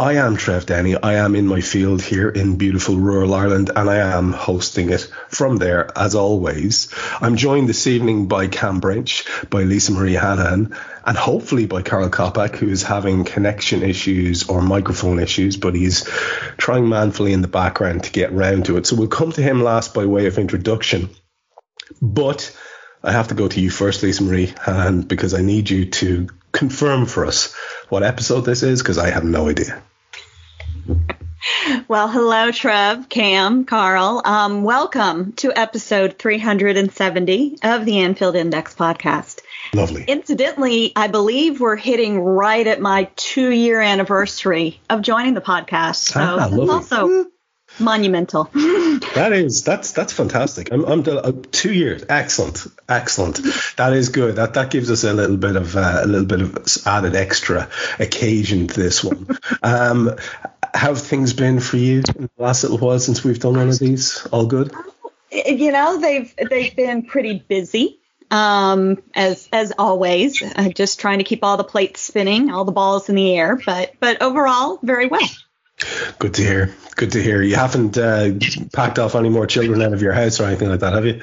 I am Trev Downey. I am in my field here in beautiful rural Ireland and I am hosting it from there as always. I'm joined this evening by Kam Brainch, by Lisa Marie Hanahan, and hopefully by Karl Coppack, who is having connection issues or microphone issues, but he's trying manfully in the background to get round to it. So we'll come to him last by way of introduction. But I have to go to you first, Lisa Marie, because I need you to confirm for us what episode this is, because I have no idea. Well, hello, Trev, Kam, Karl. Um, welcome to episode 370 of the Anfield Index podcast. Lovely. Incidentally, I believe we're hitting right at my two year anniversary of joining the podcast. So Ah, that's lovely. also monumental. That is that's that's fantastic. I'm I'm uh, two years. Excellent, excellent. That is good. That that gives us a little bit of uh, a little bit of added extra occasion to this one. um, how have things been for you in the last little while since we've done one of these? All good. you know, they've they've been pretty busy. Um, as as always, uh, just trying to keep all the plates spinning, all the balls in the air, but but overall, very well. Good to hear. Good to hear. You haven't uh, packed off any more children out of your house or anything like that, have you?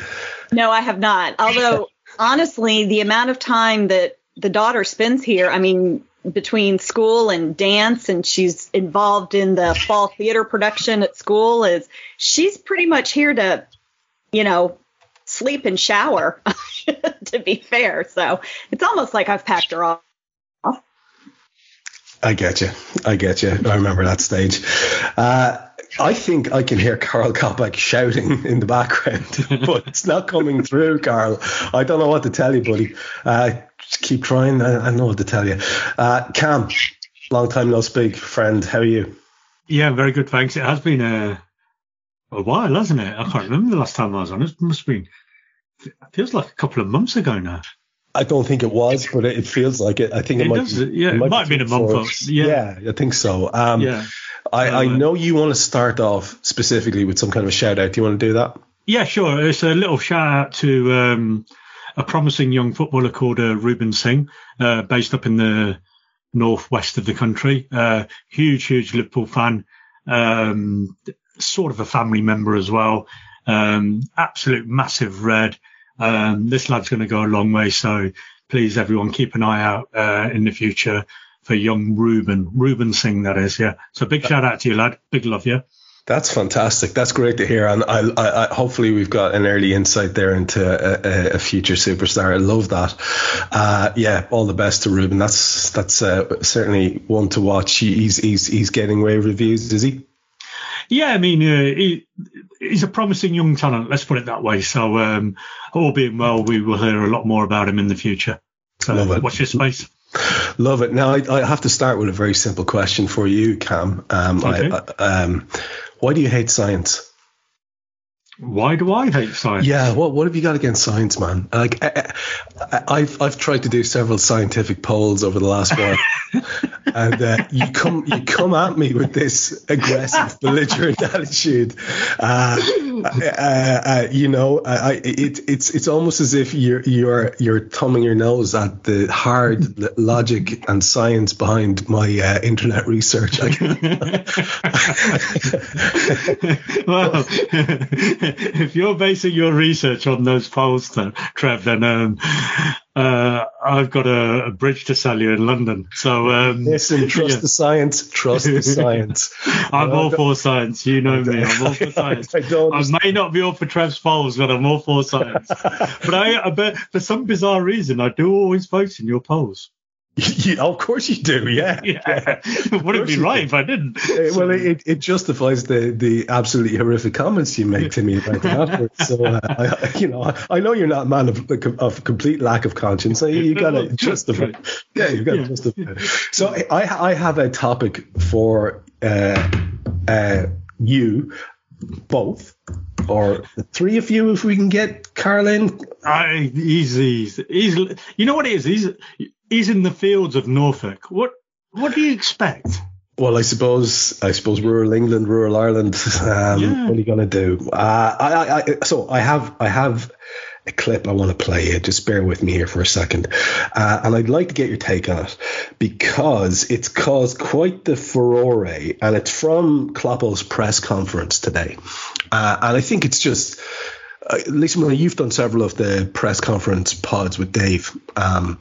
No, I have not. Although, honestly, the amount of time that the daughter spends here, I mean, between school and dance, and she's involved in the fall theater production at school, is she's pretty much here to, you know, sleep and shower, to be fair. So it's almost like I've packed her off. I get you. I get you. I remember that stage. Uh, I think I can hear Karl Coppack shouting in the background, but it's not coming through, Karl. I don't know what to tell you, buddy. Uh, just keep trying. I, I know what to tell you. Uh, Kam, long time no speak, friend. How are you? Yeah, very good, thanks. It has been a, a while, hasn't it? I can't remember the last time I was on. It must have been, it feels like a couple of months ago now. I don't think it was, but it, it feels like it. I think it, It might. does, be, yeah, it might have been a month or- yeah. I think so. Um, Yeah. I, I Uh, know you want to start off specifically with some kind of a shout out. Do you want to do that? Yeah, sure. It's a little shout out to um, a promising young footballer called uh, Ruben Singh, uh, based up in the northwest of the country. Uh, huge, huge Liverpool fan. Um, sort of a family member as well. Um, absolute massive red. Um, this lad's going to go a long way. So please, everyone, keep an eye out uh, in the future for young Ruben, Ruben Singh, that is. Yeah. So big shout out to you, lad. Big love, yeah. That's fantastic. That's great to hear. And I, I, I hopefully we've got an early insight there into a, a, a future superstar. I love that. Uh, yeah, all the best to Ruben. That's that's uh, certainly one to watch. He's he's he's getting rave reviews, is he? Yeah, I mean, uh, he, he's a promising young talent. Let's put it that way. So, um, all being well, we will hear a lot more about him in the future. So, Love it. watch your space. Love it. Now I, I have to start with a very simple question for you, Kam. Um, Okay. I, I, um, why do you hate science? Why do I hate science? Yeah, what what have you got against science, man? Like, I, I, I've I've tried to do several scientific polls over the last while, and uh, you come you come at me with this aggressive, belligerent attitude. Uh, uh, uh, you know, I, it, it's it's almost as if you're you're you're thumbing your nose at the hard logic and science behind my uh, internet research. Well, if you're basing your research on those polls, then, Trev, then um, uh, I've got a, a, bridge to sell you in London. So um, listen, trust yeah. the science. Trust the science. I'm all for science. You know me. I'm all for science. I, I, I, may not be all for Trev's polls, but I'm all for science. but I, I bet for some bizarre reason, I do always vote in your polls. Yeah, of course you do. Yeah, yeah. Would it be right if I didn't? Well, it, it justifies the, the absolutely horrific comments you make to me about that. So, uh, I, you know, I, know you're not a man of, of complete lack of conscience. So you, got to justify. Yeah, you got to yeah. justify. So I I have a topic for uh, uh, you both or the three of you if we can get Carlin. I easy, easy. You know what it is? He's he's in the fields of Norfolk. What what do you expect? Well, I suppose I suppose rural England, rural Ireland. Um, yeah. What are you going to do? Uh, I, I, so I have I have a clip I want to play you. Just bear with me here for a second, uh, and I'd like to get your take on it because it's caused quite the furore, and it's from Kloppo's press conference today, uh, and I think it's just. Uh, Lisa, you've done several of the press conference pods with Dave. Um,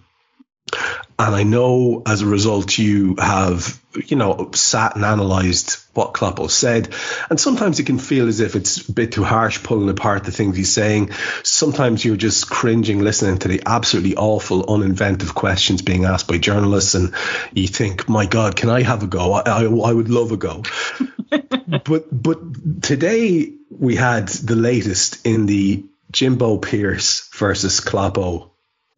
and I know as a result you have, you know, sat and analysed what Kloppo said. And sometimes it can feel as if it's a bit too harsh pulling apart the things he's saying. Sometimes you're just cringing listening to the absolutely awful, uninventive questions being asked by journalists. And you think, my God, can I have a go? I, I, I would love a go. but, but today we had the latest in the Jimbo Pearce versus Kloppo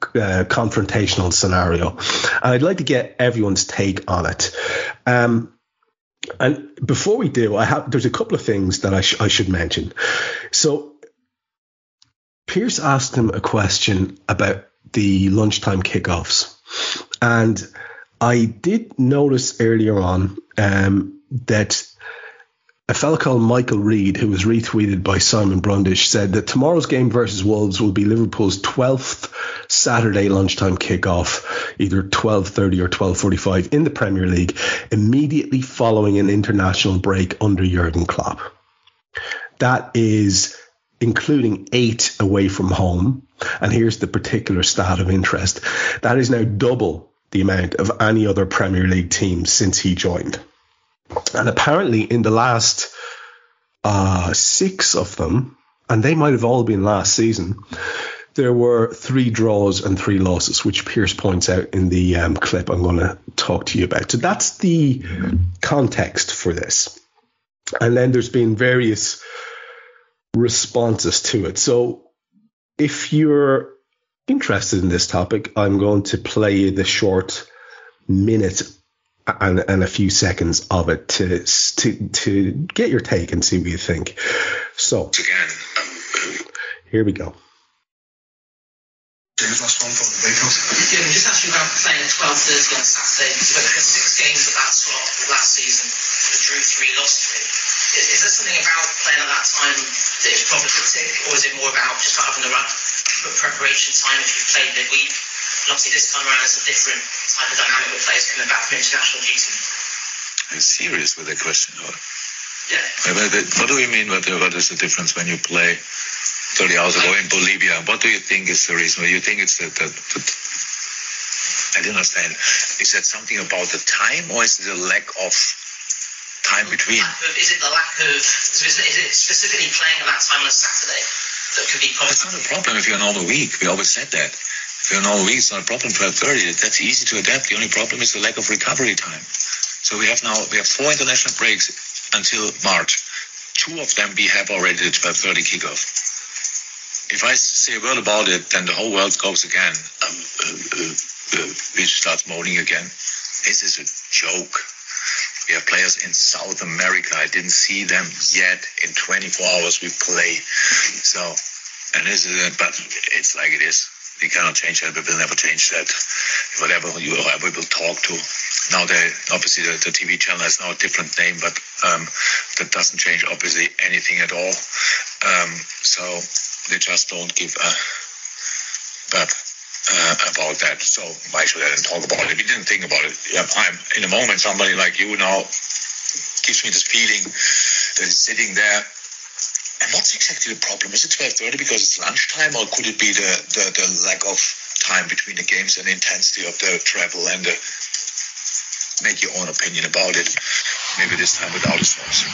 uh, confrontational scenario, and I'd like to get everyone's take on it. Um, and before we do, I have there's a couple of things that I, sh- I should mention. So Pearce asked him a question about the lunchtime kickoffs, and I did notice earlier on um, that a fellow called Michael Reed, who was retweeted by Simon Brundish, said that tomorrow's game versus Wolves will be Liverpool's 12th Saturday lunchtime kickoff, either 12.30 or 12.45 in the Premier League, immediately following an international break under Jurgen Klopp. That is including eight away from home. And here's the particular stat of interest. That is now double the amount of any other Premier League team since he joined. And apparently, in the last uh, six of them, and they might have all been last season, there were three draws and three losses, which Pearce points out in the um, clip I'm going to talk to you about. So that's the context for this. And then there's been various responses to it. So if you're interested in this topic, I'm going to play you the short minute and, and a few seconds of it to to to get your take and see what you think. So um, here we go. James, last one for the Bakers. Yeah, just ask you about playing at 12.30 on Saturday. You've got six games at that slot last season. You drew three, lost three. Is, is there something about playing at that time that is problematic, or is it more about just having the right preparation time if you've played midweek? And obviously this time around it's a different type of dynamic with players coming back from international duty. I'm serious with the question, or? Yeah. What do you mean? What, what is the difference when you play 30 hours ago in Bolivia. What do you think is the reason? You think it's the, the, the I don't understand. Is that something about the time or is it a lack of time between? Is it the lack of, is it specifically playing at that time on a Saturday that could be problem? That's not a problem if you're on all the week. We always said that. If you're on all week, it's not a problem have 30. That's easy to adapt. The only problem is the lack of recovery time. So we have now, we have four international breaks until March. Two of them we have already the 12.30 kickoff if I say a word about it, then the whole world goes again. Um, uh, uh, uh, we start moaning again. This is a joke. We have players in South America. I didn't see them yet. In 24 hours, we play. So, and this is, it, but it's like it is. We cannot change that. We will never change that. Whatever you will talk to. Now, they, obviously, the, the, TV channel has now a different name, but um, that doesn't change obviously anything at all. Um, so they just don't give a but uh, about that. So why should I talk about it? We didn't think about it. I'm in a moment. Somebody like you now gives me this feeling that is sitting there And what's exactly the problem? Is it 12:30 because it's lunchtime, or could it be the, the, the lack of time between the games and the intensity of the travel and the make your own opinion about it? Maybe this time without a source.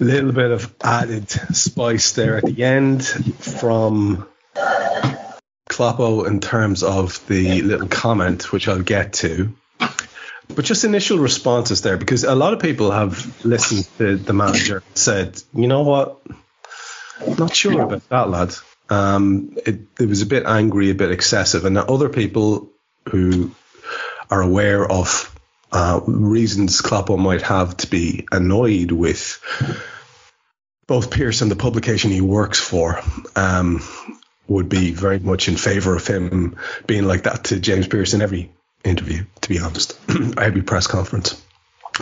A little bit of added spice there at the end from Kloppo in terms of the little comment, which I'll get to. But just initial responses there, because a lot of people have listened to the manager and said, you know what, not sure about that, lad. Um, it, it was a bit angry, a bit excessive, and other people who are aware of uh, reasons Kloppo might have to be annoyed with both Pearce and the publication he works for um, would be very much in favour of him being like that to James Pearce in every interview, to be honest, every press conference.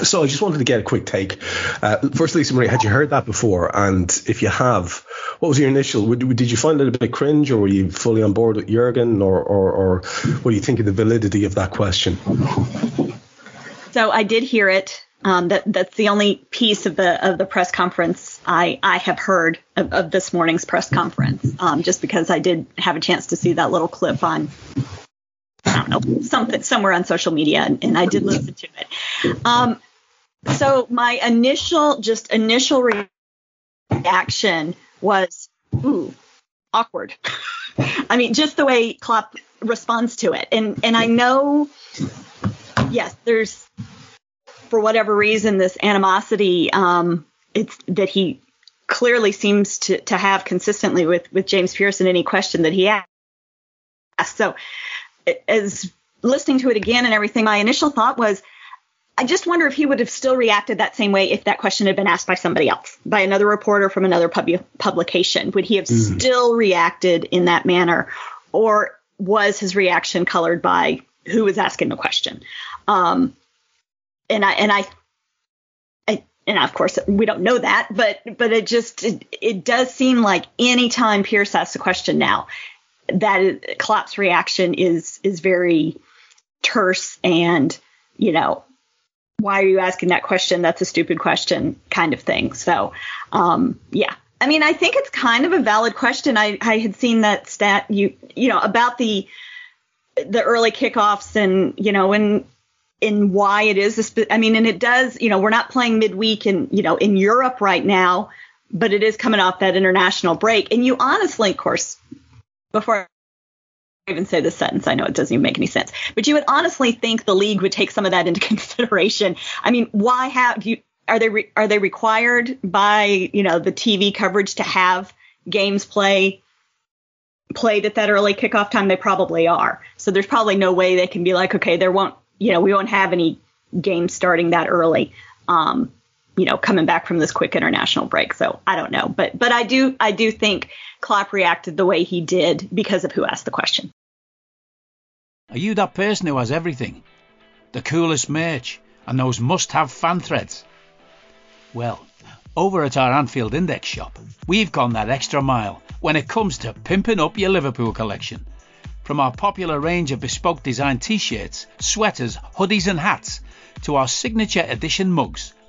So I just wanted to get a quick take. Uh, first, Lisa Marie, had you heard that before? And if you have, what was your initial? Did you find it a bit cringe, or were you fully on board with Jurgen, or, or, or what do you think of the validity of that question? So I did hear it. Um, that that's the only piece of the of the press conference I I have heard of, of this morning's press conference. Um, just because I did have a chance to see that little clip on I don't know something somewhere on social media, and, and I did listen to it. Um, so my initial just initial reaction was ooh awkward. I mean, just the way Klopp responds to it, and and I know yes, there's for whatever reason this animosity um, it's that he clearly seems to, to have consistently with with James Pearson any question that he asks. So as listening to it again and everything, my initial thought was, I just wonder if he would have still reacted that same way if that question had been asked by somebody else, by another reporter from another pub- publication. Would he have mm. still reacted in that manner, or was his reaction colored by who was asking the question? Um, and I and I, I, and of course we don't know that, but but it just it, it does seem like anytime Pearce asks a question now, that Klopp's reaction is is very terse and you know why are you asking that question? That's a stupid question, kind of thing. So, um, yeah. I mean, I think it's kind of a valid question. I, I had seen that stat you you know about the the early kickoffs and you know and in why it is this. I mean, and it does. You know, we're not playing midweek in you know in Europe right now, but it is coming off that international break. And you honestly, of course, before I even say this sentence, I know it doesn't even make any sense, but you would honestly think the league would take some of that into consideration. I mean, why have you? Are they re, are they required by you know the TV coverage to have games play played at that early kickoff time? They probably are. So there's probably no way they can be like, okay, there won't you know we won't have any games starting that early. Um, you know, coming back from this quick international break. So I don't know, but but I do I do think Klopp reacted the way he did because of who asked the question. Are you that person who has everything, the coolest merch, and those must-have fan threads? Well, over at our Anfield Index shop, we've gone that extra mile when it comes to pimping up your Liverpool collection. From our popular range of bespoke design t-shirts, sweaters, hoodies and hats, to our signature edition mugs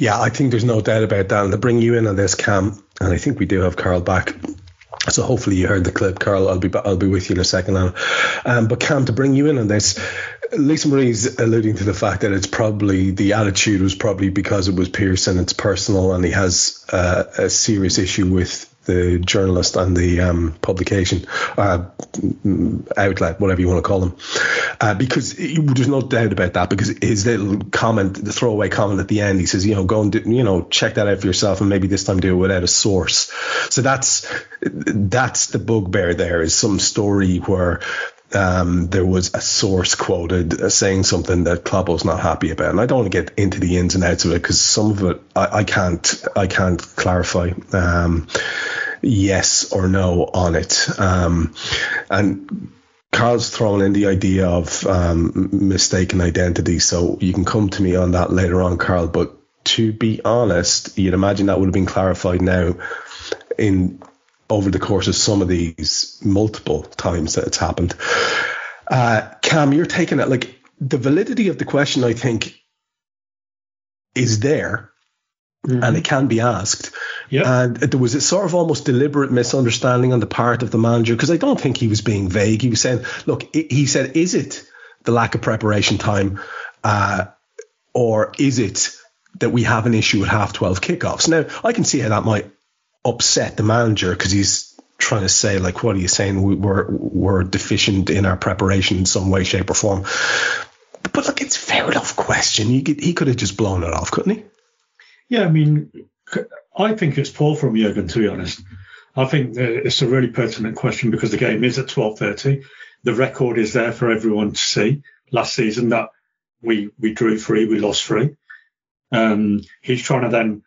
Yeah, I think there's no doubt about that. And to bring you in on this, Kam, and I think we do have Karl back. So hopefully you heard the clip, Karl. I'll be I'll be with you in a second now. Um, but Kam, to bring you in on this, Lisa Marie's alluding to the fact that it's probably the attitude was probably because it was Pearce and it's personal, and he has uh, a serious issue with the journalist and the um, publication uh, outlet, whatever you want to call them, uh, because there's no doubt about that. Because his little comment, the throwaway comment at the end, he says, you know, go and do, you know check that out for yourself, and maybe this time do it without a source. So that's that's the bugbear. There is some story where um, there was a source quoted saying something that Klopp was not happy about, and I don't want to get into the ins and outs of it because some of it I, I, can't I can't clarify um, yes or no on it. Um, and Karl's thrown in the idea of um, mistaken identity, so you can come to me on that later on, Karl. But to be honest, you'd imagine that would have been clarified now in over the course of some of these multiple times that it's happened. Uh, Kam, you're taking it like the validity of the question, I think, is there mm-hmm. and it can be asked. Yep. And there was a sort of almost deliberate misunderstanding on the part of the manager because I don't think he was being vague. He was saying, look, he said, is it the lack of preparation time uh, or is it that we have an issue with half 12 kickoffs? Now, I can see how that might upset the manager because he's trying to say like, what are you saying? We, we're we're deficient in our preparation in some way, shape, or form. But look, it's a fair enough question. He could, he could have just blown it off, couldn't he? Yeah, I mean, I think it's poor from Jurgen to be honest. I think it's a really pertinent question because the game is at 12:30. The record is there for everyone to see. Last season that we we drew three, we lost three. Um, he's trying to then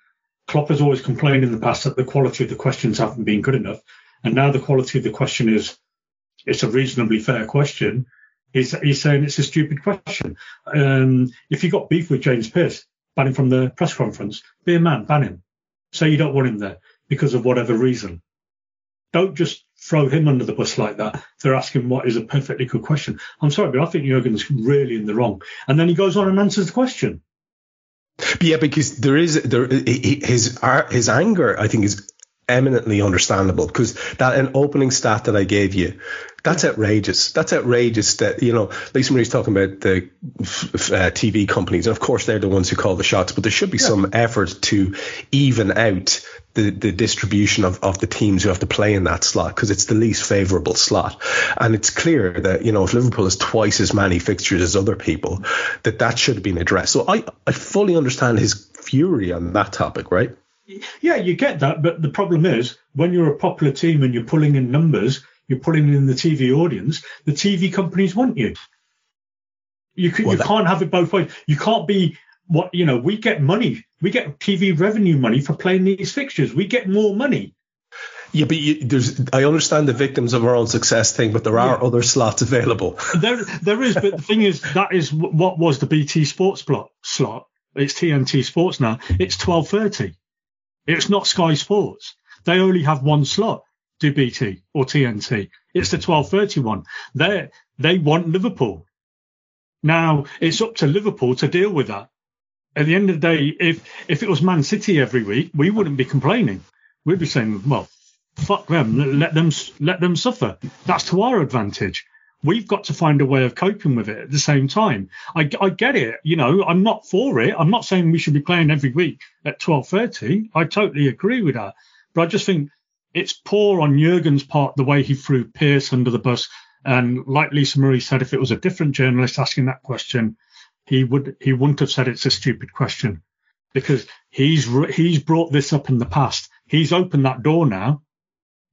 Klopp has always complained in the past that the quality of the questions haven't been good enough. And now the quality of the question is, it's a reasonably fair question. He's, he's saying it's a stupid question. Um, if you got beef with James Pearce, ban him from the press conference. Be a man, ban him. Say you don't want him there because of whatever reason. Don't just throw him under the bus like that They're asking what is a perfectly good question. I'm sorry, but I think Jurgen's really in the wrong. And then he goes on and answers the question. Yeah, because there is there his his anger. I think is eminently understandable because that an opening stat that I gave you, that's outrageous. That's outrageous that, you know, Lisa Marie's talking about the uh, TV companies. And of course, they're the ones who call the shots, but there should be yeah. some effort to even out the, the distribution of, of the teams who have to play in that slot because it's the least favourable slot. And it's clear that, you know, if Liverpool has twice as many fixtures as other people, that that should have been addressed. So I, I fully understand his fury on that topic, right? Yeah, you get that, but the problem is when you're a popular team and you're pulling in numbers, you're pulling in the TV audience. The TV companies want you. You, can, well, you that- can't have it both ways. You can't be what you know. We get money. We get TV revenue money for playing these fixtures. We get more money. Yeah, but you, there's. I understand the victims of our own success thing, but there are yeah. other slots available. there, there is. But the thing is, that is what was the BT Sports slot. Slot. It's TNT Sports now. It's twelve thirty. It's not Sky Sports. They only have one slot, do BT or TNT. It's the 1231. They they want Liverpool. Now it's up to Liverpool to deal with that. At the end of the day, if if it was Man City every week, we wouldn't be complaining. We'd be saying, well, fuck them, let them let them suffer. That's to our advantage we've got to find a way of coping with it at the same time. I, I get it. You know, I'm not for it. I'm not saying we should be playing every week at 12:30. I totally agree with that. But I just think it's poor on Jurgen's part the way he threw Pearce under the bus. And like Lisa Marie said, if it was a different journalist asking that question, he would he wouldn't have said it's a stupid question because he's he's brought this up in the past. He's opened that door now.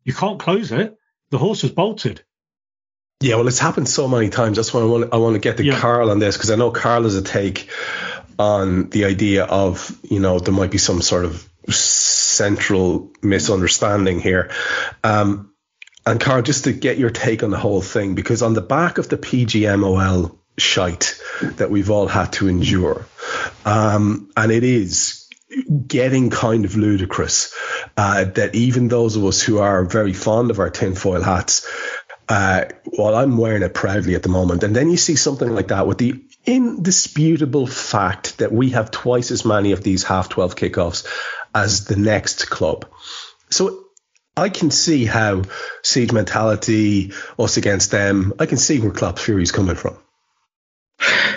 You can't close it. The horse has bolted. Yeah, well, it's happened so many times. That's why I want I want to get to yeah. Karl on this because I know Karl has a take on the idea of you know there might be some sort of central misunderstanding here. Um, and Karl, just to get your take on the whole thing, because on the back of the PGMOL shite that we've all had to endure, um, and it is getting kind of ludicrous uh, that even those of us who are very fond of our tinfoil hats uh, well, I'm wearing it proudly at the moment. And then you see something like that with the indisputable fact that we have twice as many of these half 12 kickoffs as the next club. So I can see how siege mentality, us against them, I can see where Klopp's fury is coming from.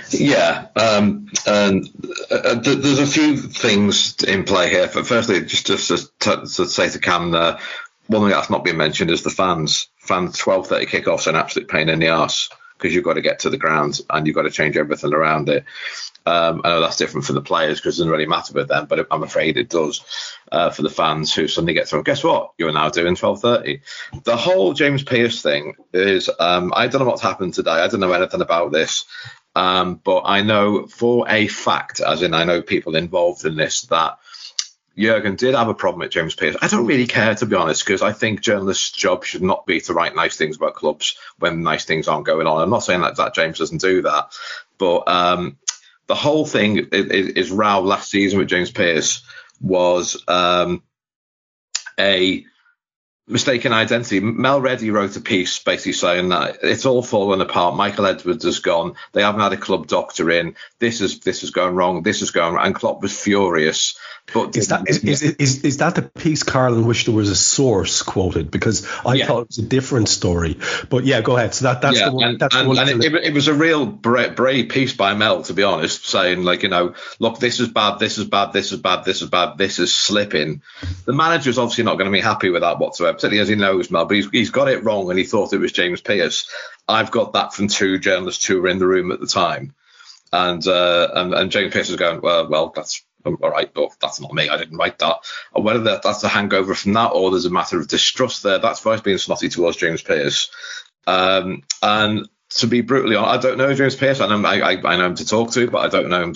Yeah, um, and uh, th- there's a few things in play here. But firstly, just just to, to, say to Kam, one thing that's not been mentioned is the fans. Fans 12:30 kickoffs are an absolute pain in the ass because you've got to get to the ground and you've got to change everything around it. Um, I know that's different for the players because it doesn't really matter with them, but I'm afraid it does uh, for the fans who suddenly get thrown. Guess what? You're now doing 12:30. The whole James Pearce thing is um, I don't know what's happened today. I don't know anything about this, um, but I know for a fact, as in I know people involved in this, that Jurgen did have a problem with James Pearce. I don't really care to be honest, because I think journalists' job should not be to write nice things about clubs when nice things aren't going on. I'm not saying that, that James doesn't do that, but um, the whole thing is, is row last season with James Pearce was um, a mistaken identity. Mel Reddy wrote a piece basically saying that it's all fallen apart. Michael Edwards has gone. They haven't had a club doctor in. This is this is going wrong. This is going wrong. And Klopp was furious. But is that is, is, is, is that the piece, Karl, in which there was a source quoted? Because I yeah. thought it was a different story. But yeah, go ahead. So that that's yeah, the one. And, that's and, the one and it, it, was a real brave, brave piece by Mel, to be honest, saying like you know, look, this is bad, this is bad, this is bad, this is bad, this is slipping. The manager's obviously not going to be happy with that whatsoever, particularly as he knows Mel, but he's, he's got it wrong and he thought it was James Pearce. I've got that from two journalists who were in the room at the time. And, uh, and and James Pearce is going, well, well, that's all right, but that's not me. I didn't write that. Or whether that, that's a hangover from that or there's a matter of distrust there. That's why it's being snotty towards James Pearce. Um, and to be brutally honest, I don't know James Pearce. I know, I, I know him to talk to, but I don't know him.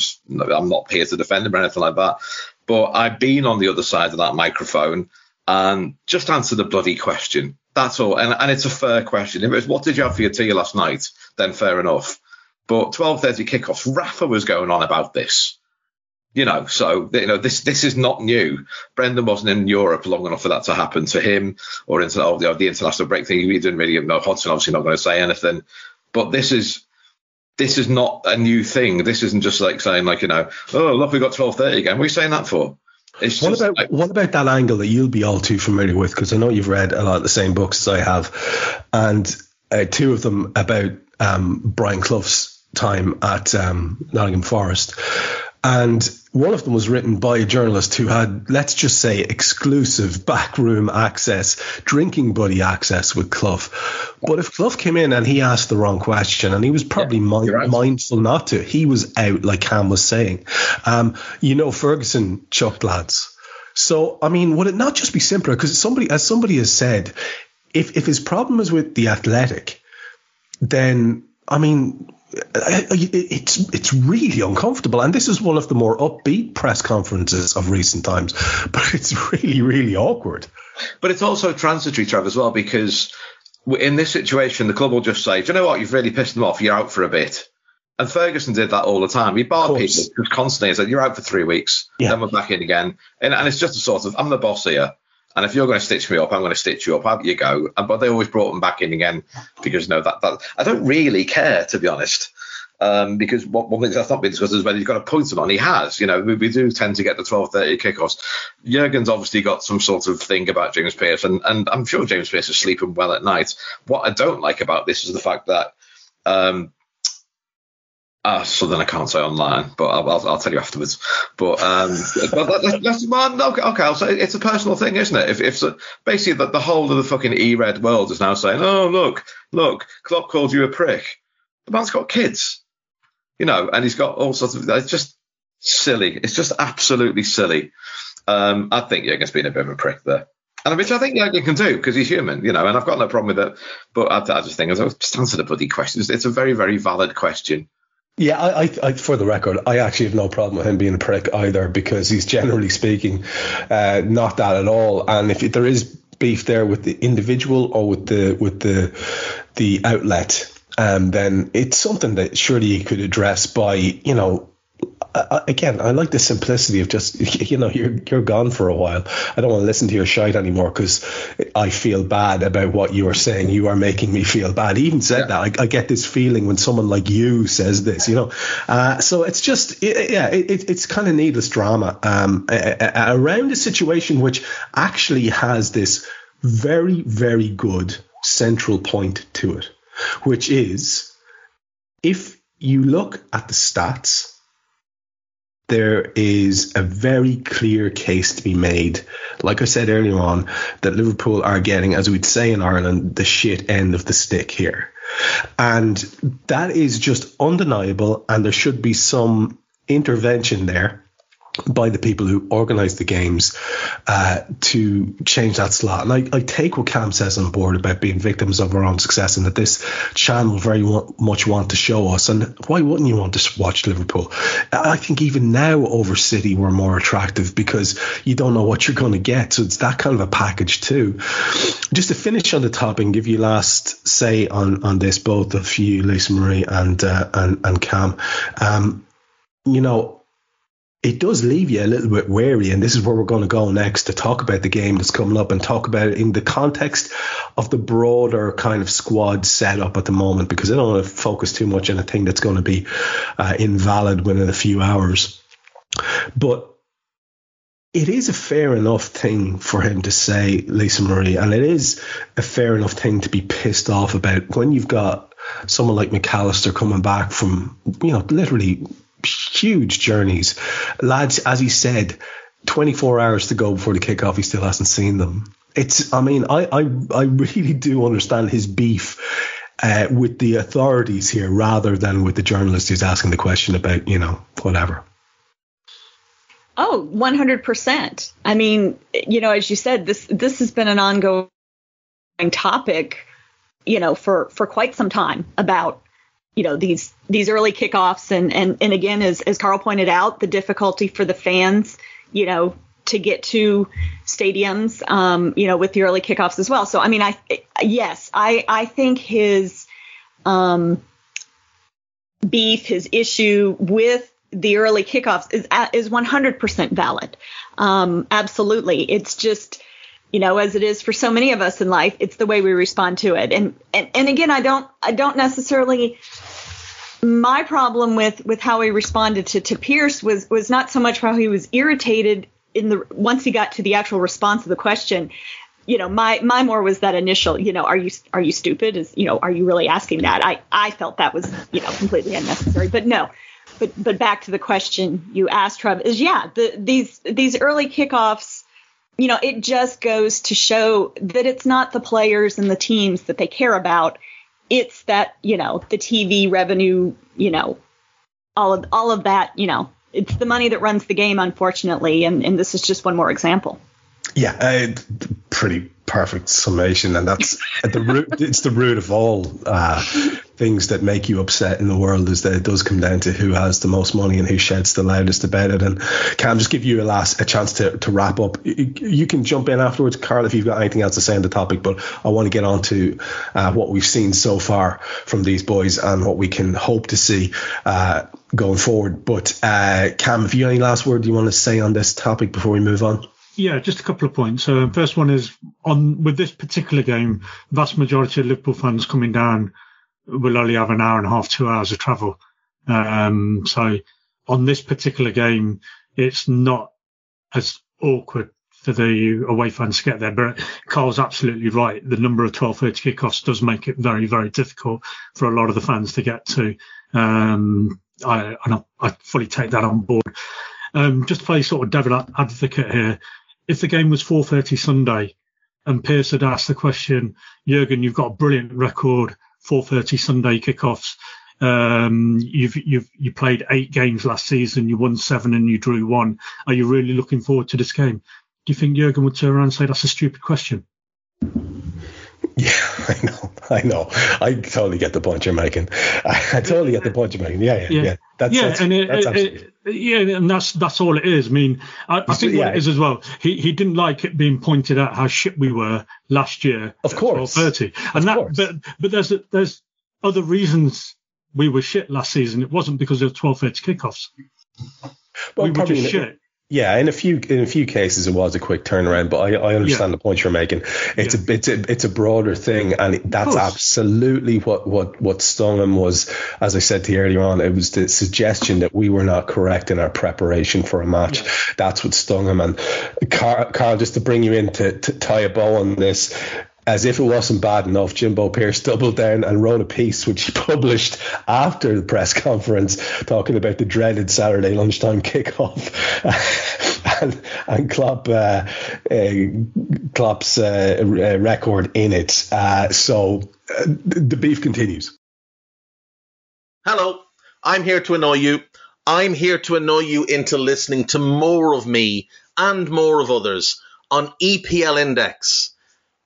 I'm not here to defend him or anything like that. But I've been on the other side of that microphone and just answer the bloody question. That's all. And, and it's a fair question. If it's what did you have for your tea last night, then fair enough. But 12:30 kickoffs, Rafa was going on about this. You know, so you know this this is not new. Brendan wasn't in Europe long enough for that to happen to him, or into oh, the, the international break thing. He didn't really know. Hodgson obviously not going to say anything, but this is this is not a new thing. This isn't just like saying like you know, oh look, we got twelve thirty again. What are you saying that for? It's what about like, what about that angle that you'll be all too familiar with? Because I know you've read a lot of the same books as I have, and uh, two of them about um, Brian Clough's time at um, Nottingham Forest. And one of them was written by a journalist who had, let's just say, exclusive backroom access, drinking buddy access with Clough. But if Clough came in and he asked the wrong question, and he was probably yeah, right. mindful not to, he was out, like Kam was saying. Um, you know, Ferguson chucked lads. So, I mean, would it not just be simpler? Because somebody, as somebody has said, if, if his problem is with the athletic, then, I mean, it's it's really uncomfortable, and this is one of the more upbeat press conferences of recent times. But it's really, really awkward. But it's also transitory, Trev, as well, because in this situation, the club will just say, "Do you know what? You've really pissed them off. You're out for a bit." And Ferguson did that all the time. He barred people just constantly. He said, "You're out for three weeks. Yeah. Then we're back in again." And, and it's just a sort of, "I'm the boss here." And if you're going to stitch me up, I'm going to stitch you up. Out you go. But they always brought them back in again because know that, that I don't really care to be honest. Um, because one, one thing that's not been discussed is whether he's got a point or not. He has. You know, we, we do tend to get the 12:30 kickoffs. Jurgen's obviously got some sort of thing about James Pearce, and, and I'm sure James Pearce is sleeping well at night. What I don't like about this is the fact that um, uh, something I can't say online, but I'll, I'll, I'll tell you afterwards. But, um, but that, that's, man, okay, okay, say it's a personal thing, isn't it? If, if so, basically the, the whole of the fucking e-red world is now saying, oh look, look, Klopp called you a prick. The man's got kids, you know, and he's got all sorts of. It's just silly. It's just absolutely silly. Um, I think Jurgen's been a bit of a prick there. And which I think Jurgen can do because he's human, you know, and I've got no problem with it. But I, I just think, I was just answer the bloody question. It's a very, very valid question. Yeah, I, I, I, for the record, I actually have no problem with him being a prick either because he's generally speaking uh, not that at all. And if there is beef there with the individual or with the with the the outlet, um, then it's something that surely he could address by you know again, I like the simplicity of just you know you're you're gone for a while. I don't want to listen to your shite anymore because I feel bad about what you are saying. You are making me feel bad. He even said yeah. that. I, I, get this feeling when someone like you says this. You know, uh, so it's just it, yeah, it, it's kind of needless drama um, around a situation which actually has this very very good central point to it, which is if you look at the stats there is a very clear case to be made. Like I said earlier on, that Liverpool are getting, as we'd say in Ireland, the shit end of the stick here. And that is just undeniable. And there should be some intervention there by the people who organise the games uh, to change that slot. And I, I, take what Kam says on board about being victims of our own success and that this channel very much want to show us. And why wouldn't you want to watch Liverpool? I think even now over City we're more attractive because you don't know what you're going to get. So it's that kind of a package too. Just to finish on the top and give you last say on, on this, both of you, Lisa Marie and, uh, and, and Kam. Um, you know, it does leave you a little bit wary, and this is where we're going to go next to talk about the game that's coming up and talk about it in the context of the broader kind of squad setup at the moment, because I don't want to focus too much on a thing that's going to be uh, invalid within a few hours. But it is a fair enough thing for him to say, Lisa Marie, and it is a fair enough thing to be pissed off about when you've got someone like McAllister coming back from, you know, literally huge journeys. Lads, as he said, 24 hours to go before the kickoff, he still hasn't seen them. It's, I mean, I, I, I really do understand his beef uh, with the authorities here rather than with the journalist who's asking the question about, you know, whatever. Oh, 100%. I mean, you know, as you said, this this has been an ongoing topic, you know, for for quite some time about you know these these early kickoffs. And and and again as as Karl pointed out the difficulty for the fans you know to get to stadiums um, you know with the early kickoffs as well. So I mean I yes I I think his um, beef his issue with the early kickoffs is is 100% valid. Um, absolutely. It's just you know as it is for so many of us in life it's the way we respond to it and and, and again i don't i don't necessarily my problem with with how he responded to to Pearce was was not so much how he was irritated in the once he got to the actual response of the question. You know, my my more was that initial. You know, are you are you stupid? Is you know, are you really asking that? I I felt that was you know completely unnecessary. But no, but but back to the question you asked, Trev, is yeah, the, these these early kickoffs. You know, it just goes to show that it's not the players and the teams that they care about it's that you know the TV revenue, you know, all of all of that, you know, it's the money that runs the game, unfortunately, and and this is just one more example. Yeah, uh, pretty perfect summation, and that's at the root. It's the root of all uh, things that make you upset in the world is that it does come down to who has the most money and who shouts the loudest about it. And can I just give you a last a chance to, to wrap up? You can jump in afterwards, Karl, if you've got anything else to say on the topic. But I want to get on to uh, what we've seen so far from these boys and what we can hope to see uh, going forward. But uh, Kam, if you any last word you want to say on this topic before we move on? Yeah, just a couple of points. So, first one is on with this particular game, vast majority of Liverpool fans coming down will only have an hour and a half, two hours of travel. Um, so on this particular game, it's not as awkward for the away fans to get there. But Karl's absolutely right. The number of 12:30 kickoffs does make it very, very difficult for a lot of the fans to get to. Um, I, I, fully take that on board. Um, just to play sort of devil advocate here, if the game was 4:30 Sunday and Pearce had asked the question, Jurgen, you've got a brilliant record 4:30 Sunday kickoffs. Um, you've you've you played eight games last season. You won seven and you drew one. Are you really looking forward to this game? Do you think Jurgen would turn around and say that's a stupid question? I know, I know. I totally get the point you're making. I, I totally get the point you're making. Yeah, yeah, yeah. yeah. That's, yeah, that's, and it, that's it, it, yeah, and that's that's all it is. I mean, I, I think yeah. what it is as well. He he didn't like it being pointed out how shit we were last year. Of course, thirty, and that. Course. But but there's there's other reasons we were shit last season. It wasn't because of twelve thirty kickoffs. Well, we were just shit. Yeah, in a few in a few cases it was a quick turnaround, but I, I understand yeah. the point you're making. It's yeah. a it's a it's a broader thing, and that's absolutely what what what stung him was, as I said to you earlier on, it was the suggestion that we were not correct in our preparation for a match. Yeah. That's what stung him. And Karl, Karl, just to bring you in to, to tie a bow on this, as if it wasn't bad enough, Jimbo Pearce doubled down and wrote a piece which he published after the press conference talking about the dreaded Saturday lunchtime kickoff. and, and Klopp, uh, uh, Klopp's uh, uh record in it. Uh, so uh, the beef continues. Hello, I'm here to annoy you. I'm here to annoy you into listening to more of me and more of others on EPL Index.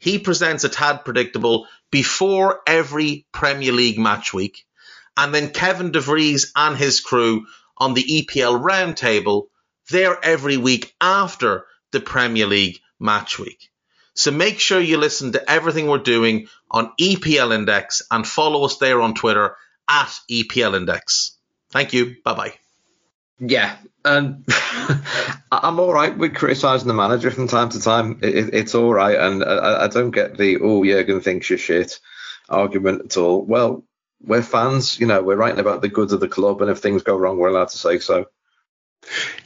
He presents a tad predictable before every Premier League match week. And then Kevin DeVries and his crew on the EPL roundtable, they're every week after the Premier League match week. So make sure you listen to everything we're doing on EPL Index and follow us there on Twitter at EPL Index. Thank you. Bye bye. Yeah, and I'm all right with criticising the manager from time to time. It, it's all right, and I, I, don't get the "oh, Jurgen thinks you're shit" argument at all. Well, we're fans, you know. We're writing about the goods of the club, and if things go wrong, we're allowed to say so.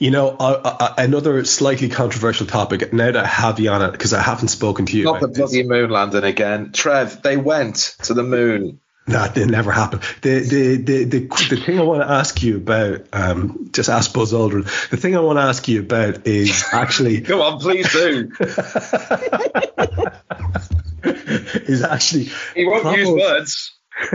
You know, uh, uh, another slightly controversial topic. Now that I have you on it, because I haven't spoken to you. Not the bloody moon landing again, Trev. They went to the moon. That did never happen. The, the the the the thing I want to ask you about, um, just ask Buzz Aldrin. The thing I want to ask you about is actually. Come on, please do. is actually. He won't use words.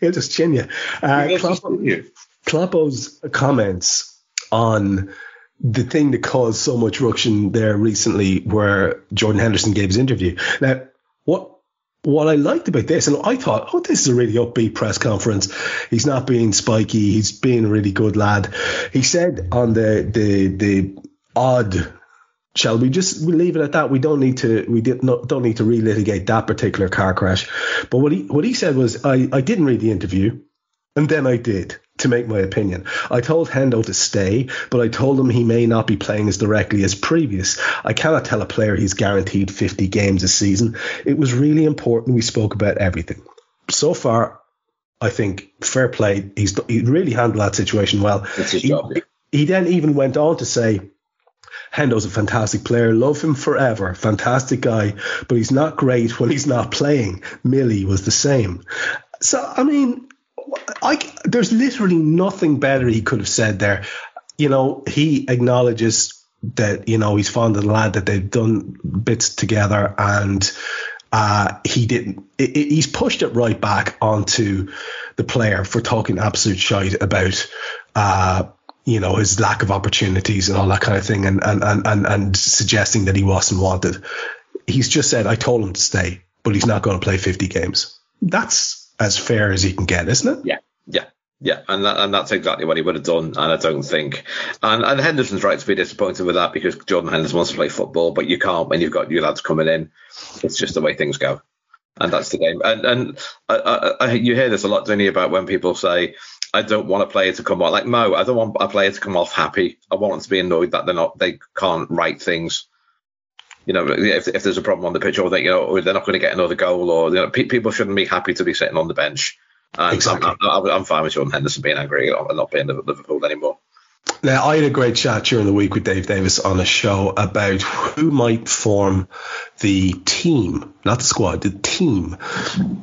He'll just chin you. Uh, Kloppo, Kloppo's comments on the thing that caused so much ruction there recently, where Jordan Henderson gave his interview. Now, what what I liked about this, and I thought, oh, this is a really upbeat press conference. He's not being spiky. He's being a really good lad. He said on the the the odd. Shall we just leave it at that? We don't need to. We did not, don't need to relitigate that particular car crash. But what he what he said was, I I didn't read the interview, and then I did to make my opinion. I told Hendo to stay, but I told him he may not be playing as directly as previous. I cannot tell a player he's guaranteed 50 games a season. It was really important we spoke about everything. So far, I think fair play. He's he really handled that situation well. It's He, job, yeah. he then even went on to say, Hendo's a fantastic player. Love him forever. Fantastic guy, but he's not great when he's not playing. Millie was the same. So, I mean, I, there's literally nothing better he could have said there. You know, he acknowledges that you know he's fond of the lad that they've done bits together, and uh, he didn't. It, it, he's pushed it right back onto the player for talking absolute shite about. Uh, you know his lack of opportunities and all that kind of thing, and and and and, and suggesting that he wasn't wanted. He's just said, "I told him to stay, but he's not going to play 50 games." That's as fair as he can get, isn't it? Yeah, yeah. Yeah, and that, and that's exactly what he would have done. And I don't think, and, and Henderson's right to be disappointed with that because Jordan Henderson wants to play football, but you can't when you've got your lads coming in. It's just the way things go, and that's the game. And and I, I, I, you hear this a lot, don't you, about when people say, "I don't want a player to come off like Mo. I don't want a player to come off happy. I want them to be annoyed that they're not, they can't write things." you know, if, if there's a problem on the pitch or that you know, they're not going to get another goal, or you know, pe- people shouldn't be happy to be sitting on the bench. And exactly. I'm, I'm, I'm fine with Jordan Henderson being angry and not being Liverpool anymore. Now, I had a great chat during the week with Dave Davis on a show about who might form the team, not the squad, the team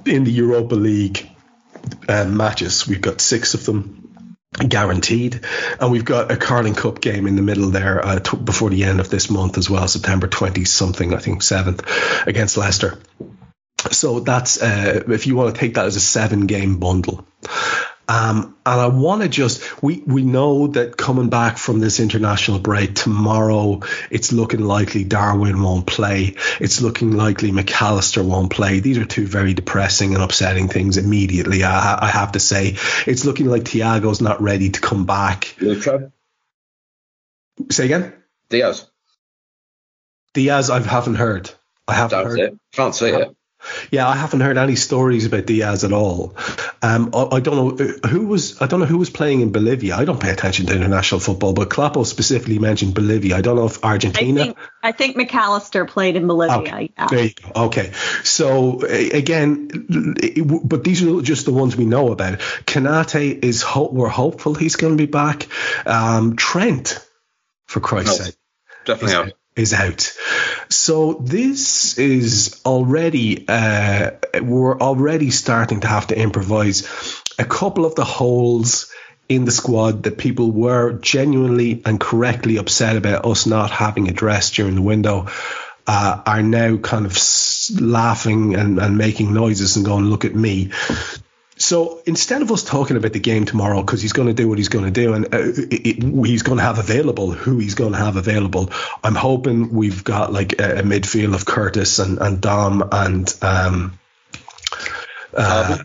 in the Europa League um, matches. We've got six of them guaranteed. And we've got a Carling Cup game in the middle there uh, t- before the end of this month as well, September 20 something, I think 7th against Leicester. So that's uh, if you want to take that as a seven game bundle. Um, and I want to just we we know that coming back from this international break tomorrow, it's looking likely Darwin won't play. It's looking likely Mac Allister won't play. These are two very depressing and upsetting things immediately. I, I have to say, it's looking like Thiago's not ready to come back. Lucho. Say again. Diaz. Diaz, I haven't heard. I haven't That's heard. It. Can't see it. Yeah, I haven't heard any stories about Diaz at all. Um, I, I, don't know uh, who was. I don't know who was playing in Bolivia. I don't pay attention to international football, but Kloppo specifically mentioned Bolivia. I don't know if Argentina. I think, I think Mac Allister played in Bolivia. Okay. Yeah. There you go. Okay, so again, but these are just the ones we know about. Konate is hope. We're hopeful he's going to be back. Um, Trent, for Christ's no, sake, definitely out is out. So this is already uh, we're already starting to have to improvise. A couple of the holes in the squad that people were genuinely and correctly upset about us not having addressed during the window uh, are now kind of laughing and, and making noises and going, "Look at me." So instead of us talking about the game tomorrow, because he's going to do what he's going to do, and uh, it, it, he's going to have available who he's going to have available, I'm hoping we've got like a, a midfield of Curtis and, and Dom and um, uh,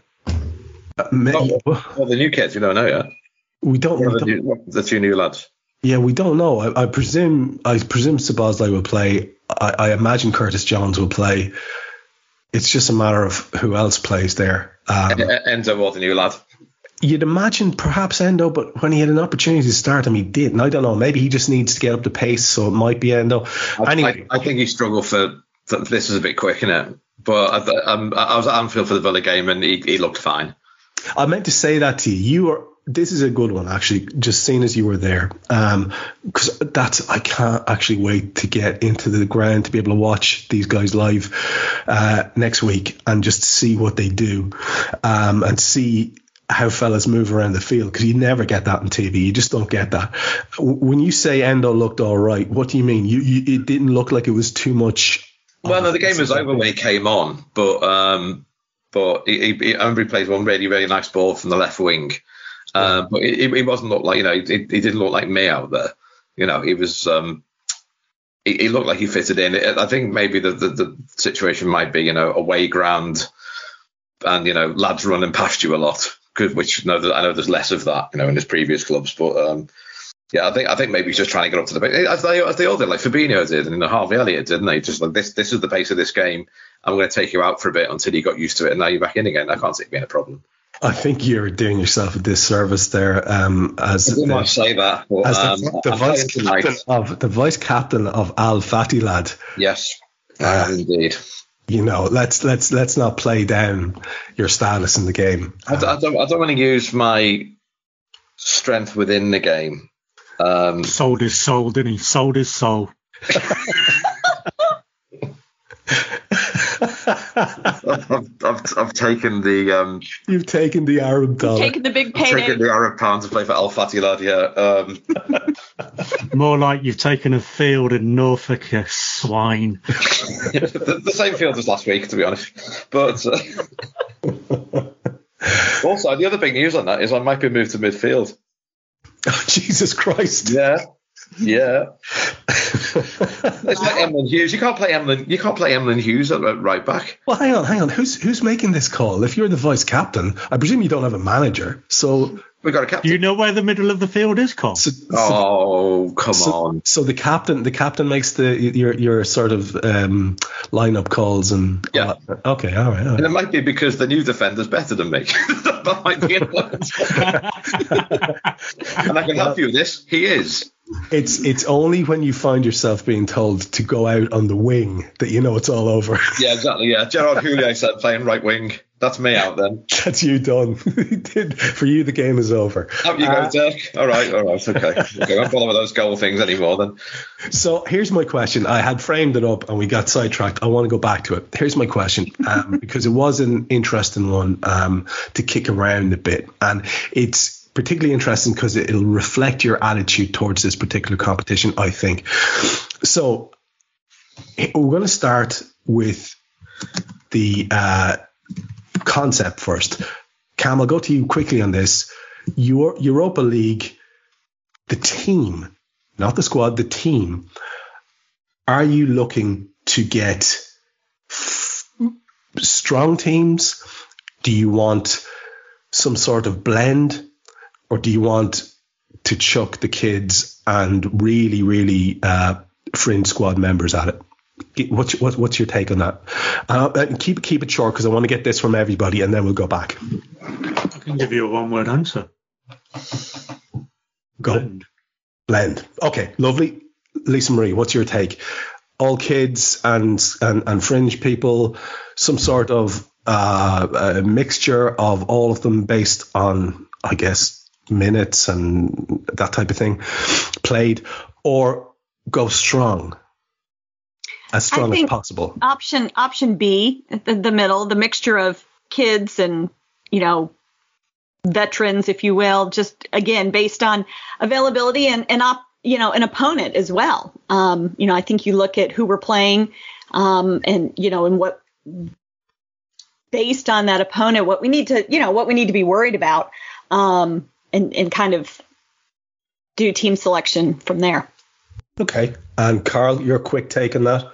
oh, well, the new kids, you don't know yet. We don't. We the, don't new, the, two new lads. Yeah, we don't know. I, I presume. I presume Szoboszlai will play. I, I imagine Curtis Jones will play. It's just a matter of who else plays there. Um, Endo was the new lad. You'd imagine perhaps Endo, but when he had an opportunity to start him, he didn't. I don't know. Maybe he just needs to get up the pace, so it might be Endo. Anyway, I, I think he struggled for, for, This is a bit quick, isn't it? But I, I was at Anfield for the Villa game, and he, he looked fine. I meant to say that to you. You are this is a good one actually just seeing as you were there because um, that's i can't actually wait to get into the ground to be able to watch these guys live uh, next week and just see what they do um, and see how fellas move around the field because you never get that on TV. You just don't get that. When you say Endo looked all right, what do you mean? You, you it didn't look like it was too much. Well, no, the game was over when he came on, but um, but he, he, he played one really really nice ball from the left wing, uh, but it, it, wasn't look like you know he, he, didn't look like me out there. You know, he was um, looked like he fitted in. I think maybe the, the, the situation might be you know away ground, and you know lads running past you a lot. Which you know, I know there's less of that you know in his previous clubs, but um, yeah, I think I think maybe he's just trying to get up to the pace as they as they all did, like Fabinho did, and you know, Harvey Elliott didn't they? Just like this this is the pace of this game. I'm going to take you out for a bit until you got used to it, and now you're back in again. I can't see it being a problem. I think you're doing yourself a disservice there. Um, as I did not say that. But, as the, um, the vice captain of the vice captain of Al Fatty lad. Yes, uh, indeed. You know, let's let's let's not play down your status in the game. I, I don't I don't want to use my strength within the game. Um, sold his soul, didn't he? Sold his soul. I've, I've, I've, taken the. Um, You've taken the Arab dollar. Taken the big payday. I've taken the Arab pound to play for Al Fatty lad. Yeah. Um. More like you've taken a field in Norfolk, you swine. the, the, same field as last week, to be honest. But uh, also, the other big news on that is I might be moved to midfield. Oh, Jesus Christ! Yeah. Yeah. it's like Emlyn Hughes. You can't play Emlyn. You can't play Emlyn Hughes at right back. Well, hang on, hang on. Who's who's making this call? If you're the vice captain, I presume you don't have a manager. So we got a captain. You know where the middle of the field is, Cole? So, so, oh, come so, on. So the captain, the captain makes the your your sort of um, lineup calls and yeah. okay, all right, all right. And it might be because the new defender's better than me. that might be and I can help you with this. He is. It's it's only when you find yourself being told to go out on the wing that you know it's all over. Yeah, exactly. Yeah, Gerard Houllier said playing right wing. That's me out then. That's you done. For you, the game is over. Out you uh, go, Dirk. All right, all right, okay. okay. I won't bother with those goal things anymore then. So here's my question. I had framed it up and we got sidetracked. I want to go back to it. Here's my question um, because it was an interesting one um, to kick around a bit, and it's particularly interesting because it'll reflect your attitude towards this particular competition, I think. So we're going to start with the uh, concept first. Kam, I'll go to you quickly on this. Your Europa League, the team, not the squad, the team. Are you looking to get f- strong teams? Do you want some sort of blend? Or do you want to chuck the kids and really, really uh, fringe squad members at it? What's what's, what's your take on that? Uh, and keep keep it short because I want to get this from everybody, and then we'll go back. I can give you a one word answer. Go. Blend. Blend. Okay, lovely. Lisa Marie, what's your take? All kids and and, and fringe people, some sort of uh, mixture of all of them based on, I guess, minutes and that type of thing played, or go strong, as strong as possible. Option option B, the, the middle, the mixture of kids and you know veterans, if you will, just again based on availability and and op, you know an opponent as well. Um, you know, I think you look at who we're playing, um, and you know, and what based on that opponent, what we need to you know what we need to be worried about, um, and and kind of do team selection from there. Okay, and Karl, your quick take on that?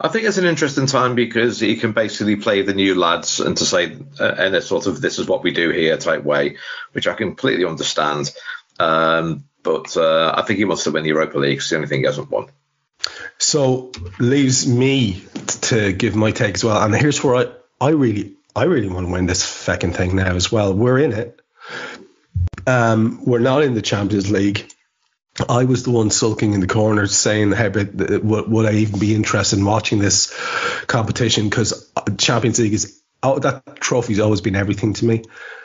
I think it's an interesting time because he can basically play the new lads and to say uh, in a sort of this is what we do here type way, which I completely understand. Um, but uh, I think he wants to win the Europa League. It's the only thing he hasn't won. So leaves me t- to give my take as well. And here's where I, I really I really want to win this fecking thing now as well. We're in it. Um, we're not in the Champions League. I was the one sulking in the corner saying, "Hey, but would, would I even be interested in watching this competition?" Because Champions League is oh, that trophy's always been everything to me.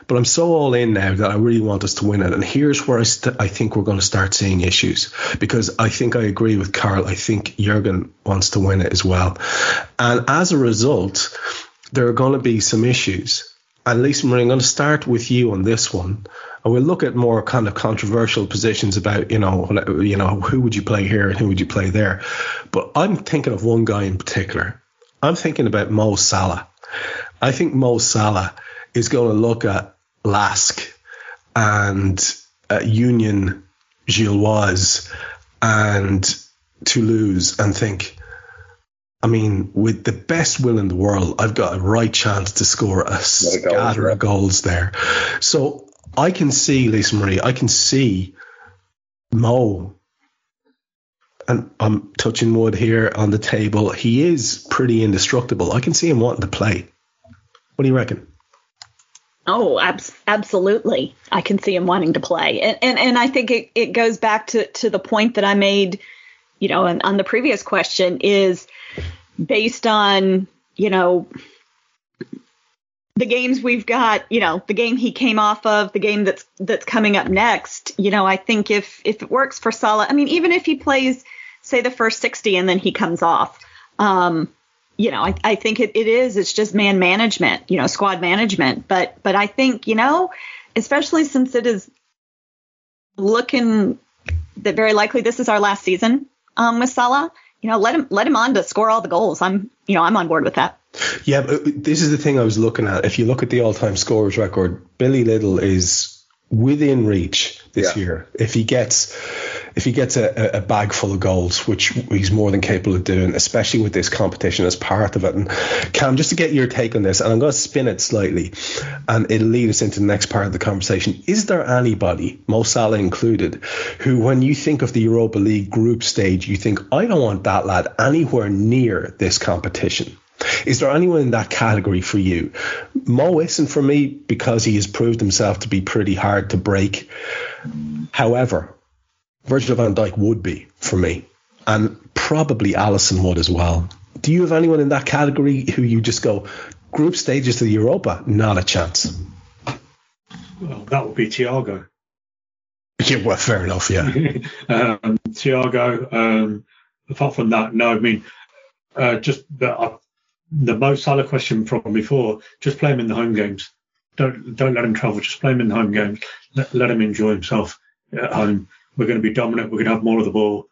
But I'm so all in now that I really want us to win it. And here's where I, st- I think we're going to start seeing issues because I think I agree with Karl. I think Jurgen wants to win it as well. And as a result, there are going to be some issues. And Lisa Marie, I'm going to start with you on this one. And we'll look at more kind of controversial positions about, you know, you know, who would you play here and who would you play there. But I'm thinking of one guy in particular. I'm thinking about Mo Salah. I think Mo Salah is going to look at LASK and uh, Union Gilloise and Toulouse and think, I mean, with the best will in the world, I've got a right chance to score a scatter of goals there. So I can see, Lisa Marie, I can see Mo, and I'm touching wood here on the table. He is pretty indestructible. I can see him wanting to play. What do you reckon? Oh, ab- absolutely. I can see him wanting to play. And, and, and I think it, it goes back to, to the point that I made, you know, on, on the previous question is based on, you know, the games we've got, you know, the game he came off of, the game that's that's coming up next, you know, I think if if it works for Salah, I mean, even if he plays, say, the first 60 and then he comes off, um, you know, I, I think it, it is. It's just man management, you know, squad management. But but I think, you know, especially since it is looking that very likely this is our last season um, with Salah, you know, let him let him on to score all the goals. I'm you know, I'm on board with that. Yeah, but this is the thing I was looking at. If you look at the all-time scorers record, Billy Liddell is within reach this Yeah. year. If he gets if he gets a, a bag full of goals, which he's more than capable of doing, especially with this competition as part of it. And Kam, just to get your take on this, and I'm going to spin it slightly, and it'll lead us into the next part of the conversation. Is there anybody, Mo Salah included, who, when you think of the Europa League group stage, you think, I don't want that lad anywhere near this competition? Is there anyone in that category for you? Mo isn't for me because he has proved himself to be pretty hard to break. However, Virgil van Dijk would be for me, and probably Alisson would as well. Do you have anyone in that category who you just go group stages to the Europa? Not a chance. Well, that would be Thiago. Yeah, well, fair enough. Yeah, um, Thiago. Um, apart from that, no. I mean, uh, just the, uh, the Mo Salah question from before. Just play him in the home games. Don't don't let him travel. Just play him in the home games. Let, let him enjoy himself at home. We're going to be dominant. We're going to have more of the ball.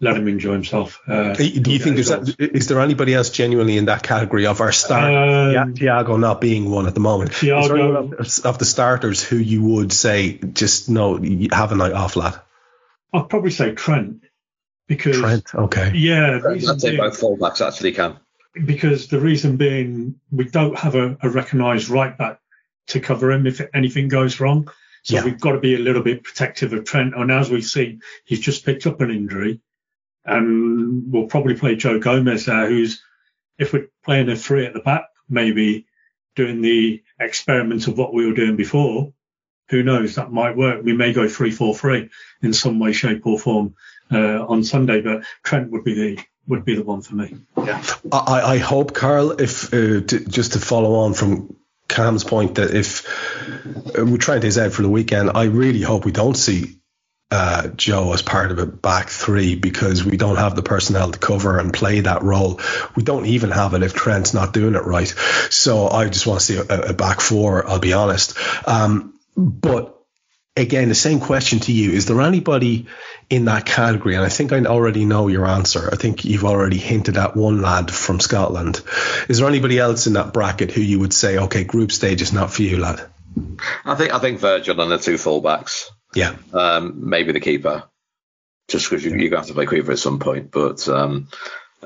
Let him enjoy himself. Uh, do you think there's goals. that, is there anybody else genuinely in that category of our start? Um, yeah, Thiago not being one at the moment. Is there Thiago- of, of the starters who you would say just no, you have a night off, lad? I'd probably say Trent because Trent, okay. yeah, the reason I'd say being- both fullbacks actually can. because the reason being we don't have a, a recognised right back to cover him if anything goes wrong. So Yeah. we've got to be a little bit protective of Trent. And as we've seen, he's just picked up an injury. and we'll probably play Joe Gomez there, who's if we're playing a three at the back, maybe doing the experiment of what we were doing before. Who knows? That might work. We may go three four three in some way, shape, or form uh, on Sunday, but Trent would be the would be the one for me. Yeah. I, I hope, Karl, if uh, to, just to follow on from Kam's point, that if uh, we Trent is out for the weekend, I really hope we don't see uh, Joe as part of a back three because we don't have the personnel to cover and play that role. We don't even have it if Trent's not doing it right. So I just want to see a, a back four. I'll be honest. Um, but again, the same question to you: Is there anybody in that category? And I think I already know your answer. I think you've already hinted at one lad from Scotland. Is there anybody else in that bracket who you would say, okay, group stage is not for you, lad? I think I think Virgil and the two fullbacks. Yeah. Um, maybe the keeper, just because you, you're going to have to play keeper at some point. But um,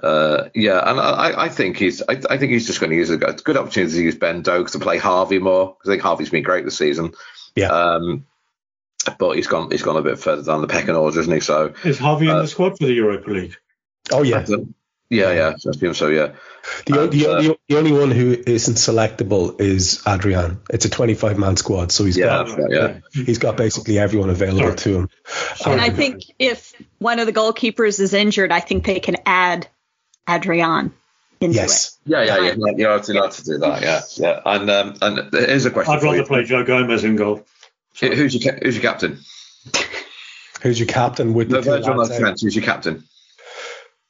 uh, yeah, and I, I think he's I, I, think he's just going to use a good opportunity to use Ben Doak to play Harvey more because I think Harvey's been great this season. Yeah. Um, but he's gone he's gone a bit further down the pecking order, isn't he? So is Harvey uh, in the squad for the Europa League? Oh yeah. Yeah, yeah, so yeah. The, and, the, uh, the, the, only one who isn't selectable is Adrian. It's a 25 man squad, so he's yeah, got right, yeah. he's got basically everyone available Sorry. to him. And I think if one of the goalkeepers is injured, I think they can add Adrian into yes. it. Yeah, yeah, yeah. You're, you're allowed to do that. Yeah, yeah. And um, and here's a question. I'd rather you. play Joe Gomez in goal. Sorry. Who's your who's your captain? Who's your captain with the, the Virgil Trent? Who's your captain?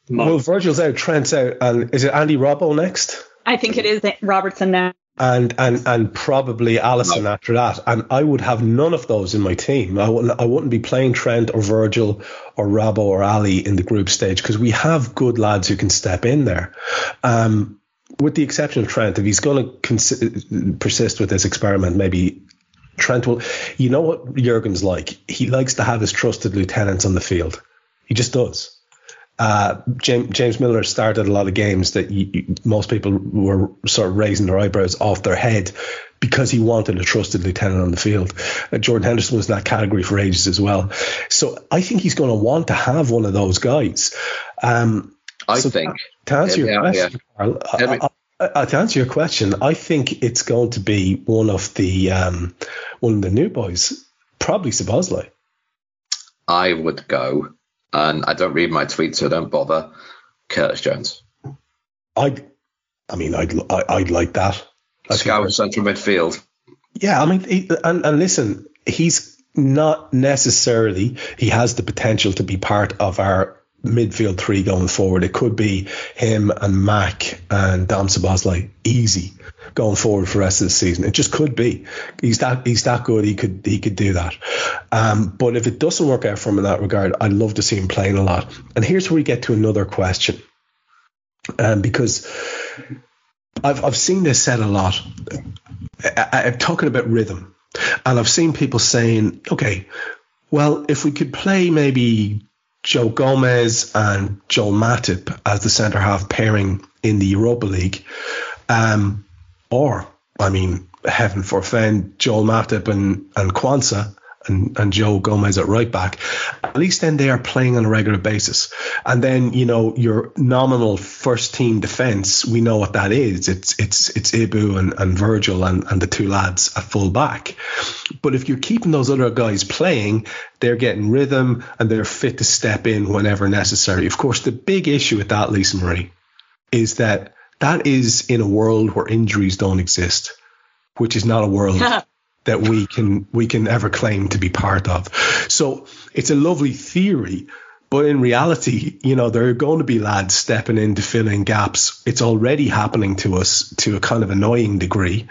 Well, Virgil's out, Trent's out, and is it Andy Robbo next? I think it is Robertson now. And and and probably Alisson no. after that. And I would have none of those in my team. I wouldn't I wouldn't be playing Trent or Virgil or Robbo or Ali in the group stage because we have good lads who can step in there. Um, with the exception of Trent, if he's going to cons- persist with this experiment, maybe Trent will. You know what Jurgen's like? He likes to have his trusted lieutenants on the field. He just does uh, James, James Milner started a lot of games that you, you, most people were sort of raising their eyebrows off their head because he wanted a trusted lieutenant on the field. Uh, Jordan Henderson was in that category for ages as well. So I think he's going to want to have one of those guys. Um, I so think. To, answer your question, Karl, I, I, to answer your question, I think it's going to be one of the um, one of the new boys, probably Szoboszlai. I would go and I don't read my tweets, so don't bother. Curtis Jones. I, I mean, I'd I'd like that. Scout central midfield. Yeah, I mean, he, and and listen, he's not necessarily he has the potential to be part of our midfield three going forward. It could be him and Mac and Dom Szoboszlai easy going forward for the rest of the season. It just could be. He's that he's that good. He could he could do that. Um, but if it doesn't work out for him in that regard, I'd love to see him playing a lot. And here's where we get to another question, um, because I've I've seen this said a lot. I, I'm talking about rhythm, and I've seen people saying, okay, well, if we could play maybe Joe Gomez and Joel Matip as the centre half pairing in the Europa League. Um, or, I mean, heaven forfend, Joel Matip and, and Quansah and, and Joe Gomez at right back, at least then they are playing on a regular basis. And then, you know, your nominal first team defence, we know what that is. It's it's it's Ibou and, and Virgil and, and the two lads at full back. But if you're keeping those other guys playing, they're getting rhythm and they're fit to step in whenever necessary. Of course, the big issue with that, Lisa Marie, is that that is in a world where injuries don't exist, which is not a world that we can we can ever claim to be part of. So it's a lovely theory, but in reality, you know, there are going to be lads stepping in to fill in gaps. It's already happening to us to a kind of annoying degree.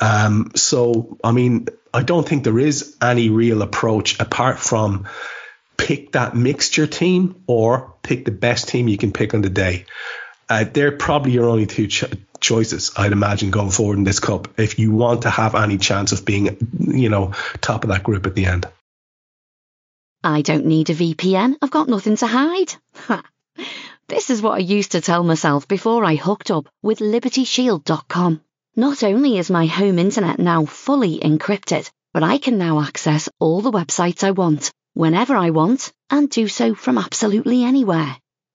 Um, so I mean, I don't think there is any real approach apart from pick that mixture team or pick the best team you can pick on the day. Uh, they're probably your only two ch- choices, I'd imagine, going forward in this cup if you want to have any chance of being, you know, top of that group at the end. I don't need a VPN. I've got nothing to hide. this is what I used to tell myself before I hooked up with LibertyShield.com. Not only is my home internet now fully encrypted, but I can now access all the websites I want, whenever I want, and do so from absolutely anywhere.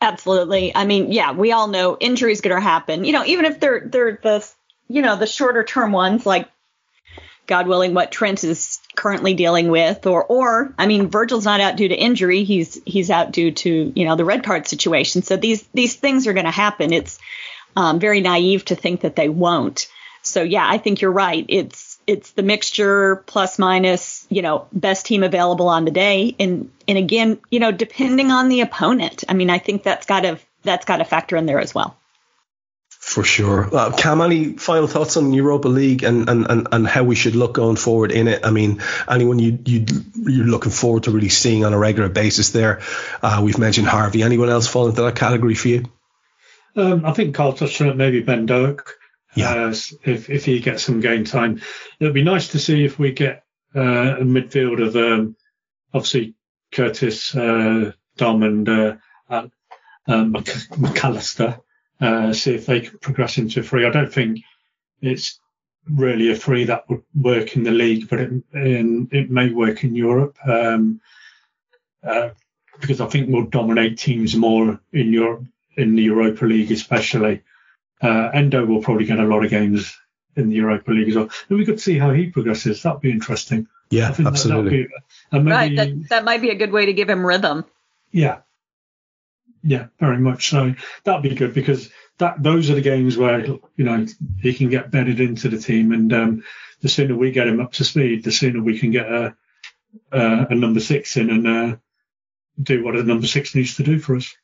Absolutely. I mean, yeah, we all know injuries going to happen. You know, even if they're they're the you know the shorter term ones, like God willing, what Trent is currently dealing with, or or I mean, Virgil's not out due to injury; he's he's out due to you know the red card situation. So these these things are going to happen. It's um, very naive to think that they won't. So yeah, I think you're right. It's it's the mixture plus minus, you know, best team available on the day, and and again, you know, depending on the opponent. I mean, I think that's got to that's got to factor in there as well. For sure. Uh, Kam, any final thoughts on Europa League and, and, and, and how we should look going forward in it? I mean, anyone you, you, you're looking forward to really seeing on a regular basis there? Uh, we've mentioned Harvey. Anyone else fall into that category for you? Um, I think Karl touched on it, maybe Ben Doak. Yeah. Uh, if, if he gets some game time. It'll be nice to see if we get uh, a midfield of um, obviously Curtis, uh, Dom, and uh, uh, Mac Allister uh, see if they can progress into a free. I don't think it's really a free that would work in the league, but it, in, it may work in Europe um, uh, because I think we'll dominate teams more in Europe, in the Europa League especially. Uh, Endo will probably get a lot of games in the Europa League as well. And we could see how he progresses. That'd be interesting. Yeah, absolutely. That, maybe, right, that, that might be a good way to give him rhythm. Yeah, yeah, very much so. That'd be good because that those are the games where you know he can get bedded into the team, and um, the sooner we get him up to speed, the sooner we can get a a, a number six in and uh, do what a number six needs to do for us.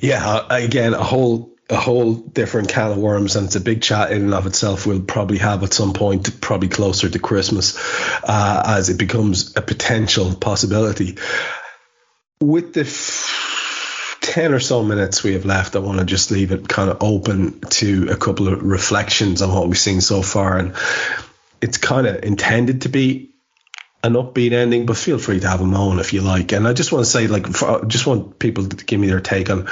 Yeah, again, a whole a whole different can of worms, and it's a big chat in and of itself. We'll probably have at some point, probably closer to Christmas, uh, as it becomes a potential possibility. With the 10 or so minutes we have left, I want to just leave it kind of open to a couple of reflections on what we've seen so far. And it's kind of intended to be an upbeat ending, but feel free to have a moan if you like. And I just want to say, like, for, just want people to give me their take on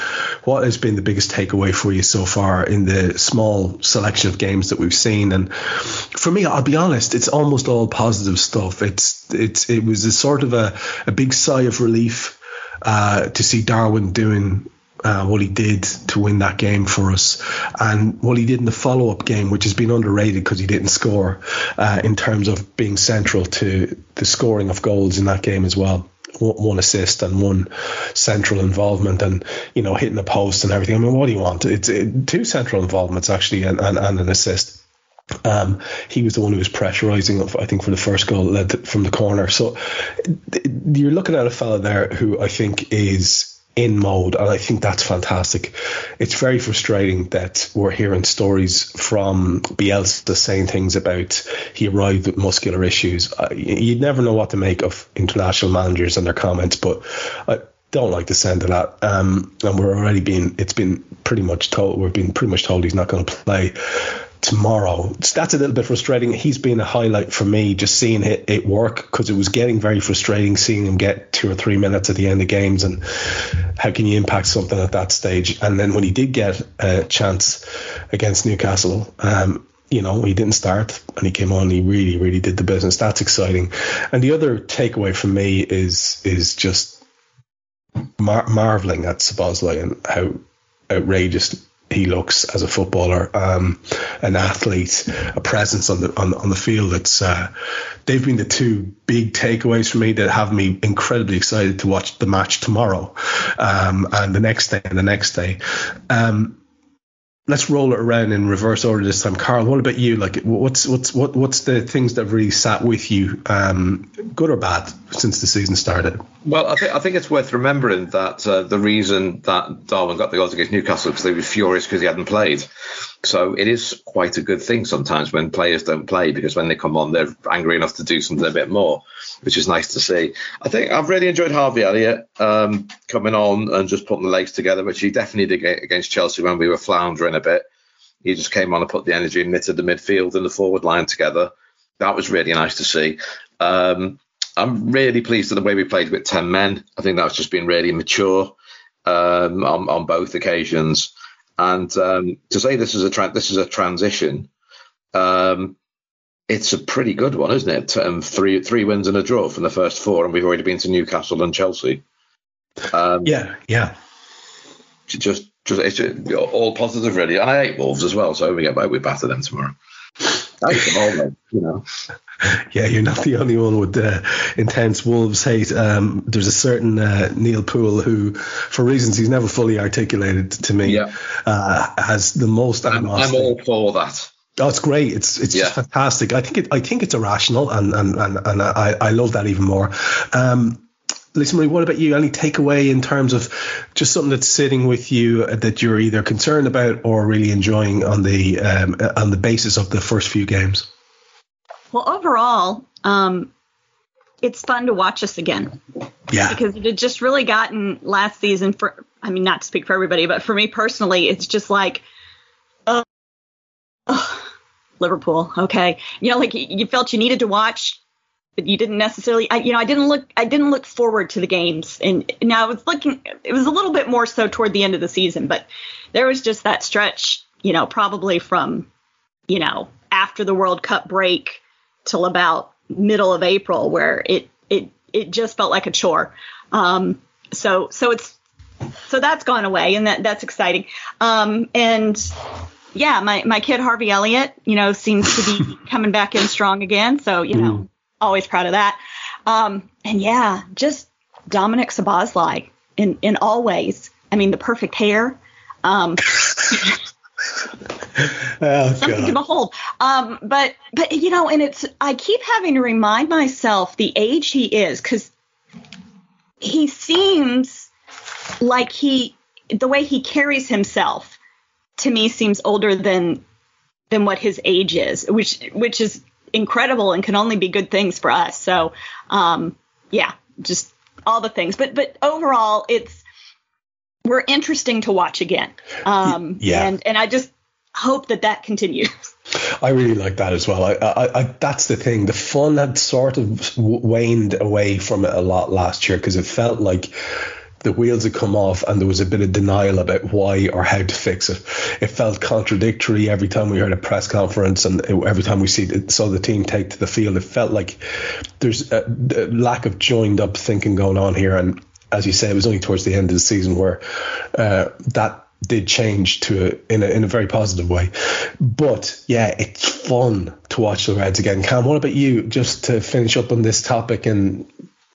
what has been the biggest takeaway for you so far in the small selection of games that we've seen. And for me, I'll be honest, it's almost all positive stuff. It's it's it was a sort of a, a big sigh of relief uh, to see Darwin doing uh, what he did to win that game for us, and what he did in the follow up game, which has been underrated because he didn't score, uh, in terms of being central to the scoring of goals in that game as well. One assist and one central involvement, and you know hitting the post and everything. I mean, what do you want? It's it, two central involvements actually, and, and, and an assist. Um, he was the one who was pressurising, I think, for the first goal led from the corner. So you're looking at a fella there who I think is in mode, and I think that's fantastic. It's very frustrating that we're hearing stories from Bielsa saying things about he arrived with muscular issues. Uh, you never know what to make of international managers and their comments, but I don't like the sound of that. Um, and we're already being, it's been pretty much told, we've been pretty much told he's not going to play tomorrow. That's a little bit frustrating. He's been a highlight for me just seeing it, it work because it was getting very frustrating seeing him get two or three minutes at the end of games and how can you impact something at that stage. And then when he did get a chance against Newcastle, um, you know, he didn't start and he came on. He really, really did the business. That's exciting. And the other takeaway for me is is just mar- marveling at Szoboszlai and how outrageous he looks as a footballer, um, an athlete, a presence on the on, on the field. That's uh, they've been the two big takeaways for me that have me incredibly excited to watch the match tomorrow, um, and the next day and the next day. Um, let's roll it around in reverse order this time. Karl, what about you? Like, what's what's what what's the things that really sat with you, um, good or bad, since the season started? Well, I think I think it's worth remembering that uh, the reason that Darwin got the goals against Newcastle because they were furious because he hadn't played. So it is quite a good thing sometimes when players don't play because when they come on, they're angry enough to do something a bit more, which is nice to see. I think I've really enjoyed Harvey Elliott um, coming on and just putting the legs together, which he definitely did against Chelsea when we were floundering a bit. He just came on and put the energy and knitted the midfield and the forward line together. That was really nice to see. Um, I'm really pleased with the way we played with 10 men. I think that's just been really mature um, on, on both occasions. And um, to say this is a tra- this is a transition, um, it's a pretty good one, isn't it? Um, three three wins and a draw from the first four, and we've already been to Newcastle and Chelsea. Um, yeah, yeah. Just, just it's just all positive, really. And I hate Wolves as well, so we get back, we batter them tomorrow. I hate them all, you know. Yeah, you're not the only one with uh, intense Wolves hate. Um, there's a certain uh, Neil Poole who, for reasons he's never fully articulated to me, yeah. uh, has the most I'm, I'm all for that. Oh, it's great. It's it's Yeah. just fantastic. I think it I think it's irrational, and and and, and I, I love that even more. Um, Lisa Marie, what about you? Any takeaway in terms of just something that's sitting with you that you're either concerned about or really enjoying on the um, on the basis of the first few games? Well, overall, um, it's fun to watch us again Yeah, because it had just really gotten last season for. I mean, not to speak for everybody, but for me personally, it's just like, Liverpool. Okay, you know, like you- felt you needed to watch, but you didn't necessarily. I, you know, I didn't look. I didn't look forward to the games, and now I was looking. It was a little bit more so toward the end of the season, but there was just that stretch. You know, probably from, you know, after the World Cup break till about middle of April, where it it it just felt like a chore. Um, so so it's so that's gone away, and that that's exciting. Um, and yeah, my my kid Harvey Elliott, you know, seems to be coming back in strong again. So you know, always proud of that. Um, and yeah, just Dominik Szoboszlai in in all ways. I mean, the perfect hair. Um, oh, something to behold. Um, but but you know, and it's I keep having to remind myself the age he is because he seems like he the way he carries himself to me seems older than than what his age is, which which is incredible and can only be good things for us. So um, yeah, just all the things. But but overall, it's we're interesting to watch again. Um, Yeah. and and I just hope that that continues. I really like that as well. I, I, I, that's the thing. The fun had sort of waned away from it a lot last year because it felt like the wheels had come off and there was a bit of denial about why or how to fix it. It felt contradictory every time we heard a press conference and every time we see saw the team take to the field. It felt like there's a, a lack of joined up thinking going on here. And as you say, it was only towards the end of the season where uh, that did change to a, in a in a very positive way. But yeah, it's fun to watch the Reds again. Kam, what about you? Just to finish up on this topic and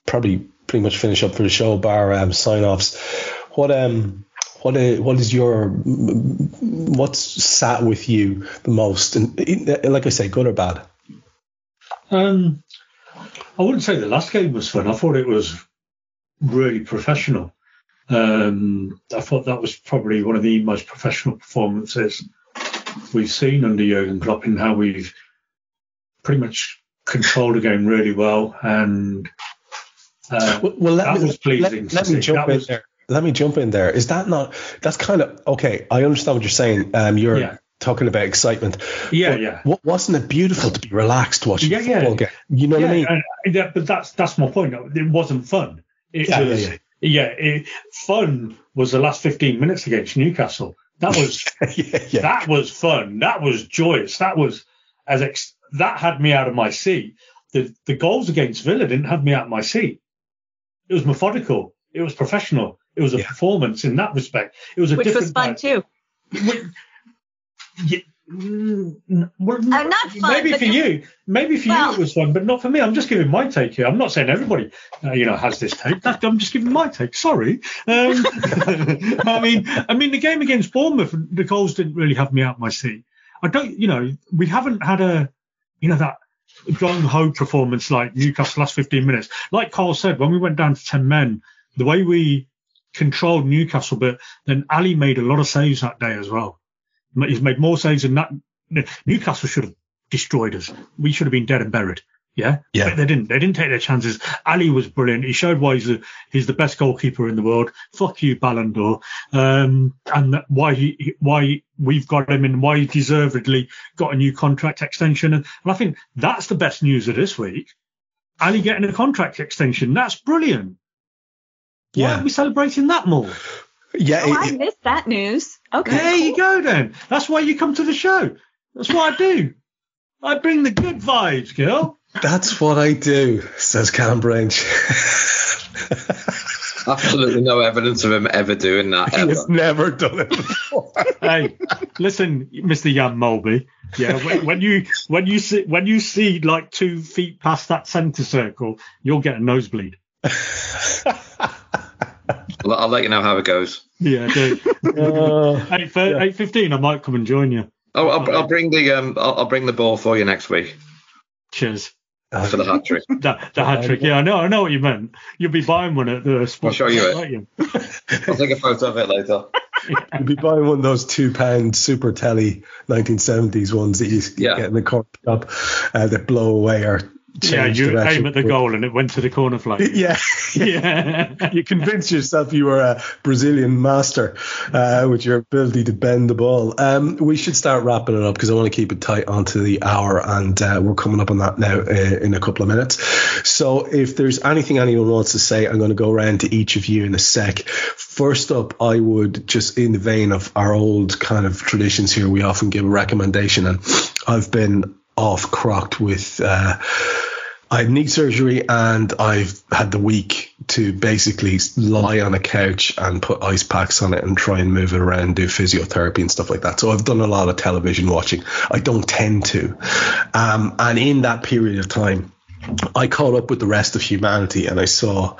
probably pretty much finish up for the show, bar um, sign offs. What um what uh, what is your what's sat with you the most? And like I say, good or bad? Um, I wouldn't say the last game was fun. I thought it was really professional. Um, I thought that was probably one of the most professional performances we've seen under Jurgen Klopp in how we've pretty much controlled the game really well. And uh, Well, well let that me, was pleasing. let, let me jump That in was- there. Let me jump in there. Is that not? That's kind of okay. I understand what you're saying. Um, you're Yeah. talking about excitement. Yeah, But yeah. wa- wasn't it beautiful to be relaxed watching Yeah, yeah. football game? You know what I mean? and- and that- but that's that's my point. It wasn't fun. It Yeah, yeah, was yeah. yeah, it, fun was the last 15 minutes against Newcastle. That was yeah, yeah. that was fun. That was joyous. That was as ex- that had me out of my seat. The the goals against Villa didn't have me out of my seat. It was methodical. It was professional. It was a Yeah. performance in that respect. It was a which different was fun type- too. yeah, Mm, well, Uh, not fun, Maybe for you, maybe for Well- you it was fun, but not for me. I'm just giving my take here. I'm not saying everybody, uh, you know, has this take. That, I'm just giving my take. Sorry. Um, I mean, I mean, the game against Bournemouth, the goals didn't really have me out my seat. I don't, you know, we haven't had a, you know, that gung ho performance like Newcastle last 15 minutes. Like Karl said, when we went down to 10 men, the way we controlled Newcastle, but then Ali made a lot of saves that day as well. He's made more saves than that. Newcastle should have destroyed us. We should have been dead and buried. Yeah, Yeah. But they didn't. They didn't take their chances. Ali was brilliant. He showed why he's, a, he's the best goalkeeper in the world. Fuck you, Ballon d'Or. Um, and why he, why we've got him and why he deservedly got a new contract extension. And, and I think that's the best news of this week. Ali getting a contract extension. That's brilliant. Why Yeah. aren't we celebrating that more? Yeah, Oh, I it- missed that news. Okay. There you go then. That's why you come to the show. That's what I do. I bring the good vibes, girl. That's what I do, says Kam Brainch. Absolutely no evidence of him ever doing that. he Ever. has never done it before. hey, listen, Mr. Jan Molby. Yeah, when, when you when you see when you see like two feet past that centre circle, you'll get a nosebleed. I'll, I'll let you know how it goes. Yeah, do. Uh, eight eight fifteen. I might come and join you. Oh, I'll, I'll bring the um, I'll, I'll bring the ball for you next week Cheers. For the hat trick. The, the hat trick. Yeah, I know. I know what you meant. You'll be buying one at the. Sport, I'll show you it. you? I'll take a photo of it later. You'd be buying one of those two pound super telly 1970s ones that you Yeah. get in the corner shop uh, that blow away or Yeah, you aim at the goal and it went to the corner flag. Yeah, yeah. you convince yourself you were a Brazilian master uh, with your ability to bend the ball. Um, we should start wrapping it up because I want to keep it tight onto the hour, and uh, we're coming up on that now uh, in a couple of minutes. So, if there's anything anyone wants to say, I'm going to go around to each of you in a sec. First up, I would just in the vein of our old kind of traditions here, we often give a recommendation, and I've been off crocked with. Uh, I had knee surgery and I've had the week to basically lie on a couch and put ice packs on it and try and move it around, do physiotherapy and stuff like that. So I've done a lot of television watching. I don't tend to. Um, and in that period of time, I caught up with the rest of humanity and I saw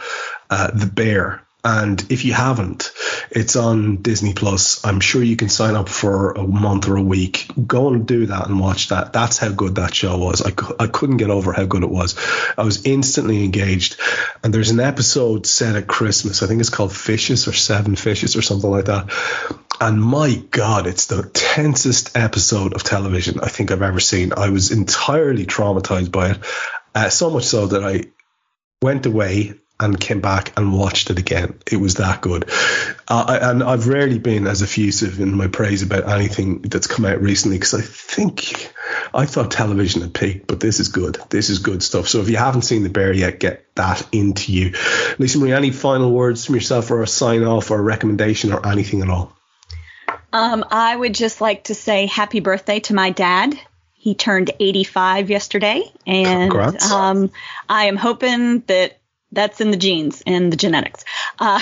uh, The Bear. And if you haven't, it's on Disney Plus. I'm sure you can sign up for a month or a week. Go and do that and watch that. That's how good that show was. I, I couldn't get over how good it was. I was instantly engaged. And there's an episode set at Christmas. I think it's called Fishes or Seven Fishes or something like that. And my God, it's the tensest episode of television I think I've ever seen. I was entirely traumatized by it. Uh, so much so that I went away and came back and watched it again. It was that good. Uh, I- and I've rarely been as effusive in my praise about anything that's come out recently because I think I thought television had peaked, but this is good. This is good stuff. So if you haven't seen The Bear yet, get that into you. Lisa Marie, any final words from yourself or a sign off or a recommendation or anything at all? Um, I would just like to say happy birthday to my dad. He turned 85 yesterday, and um, I am hoping that that's in the genes and the genetics, uh,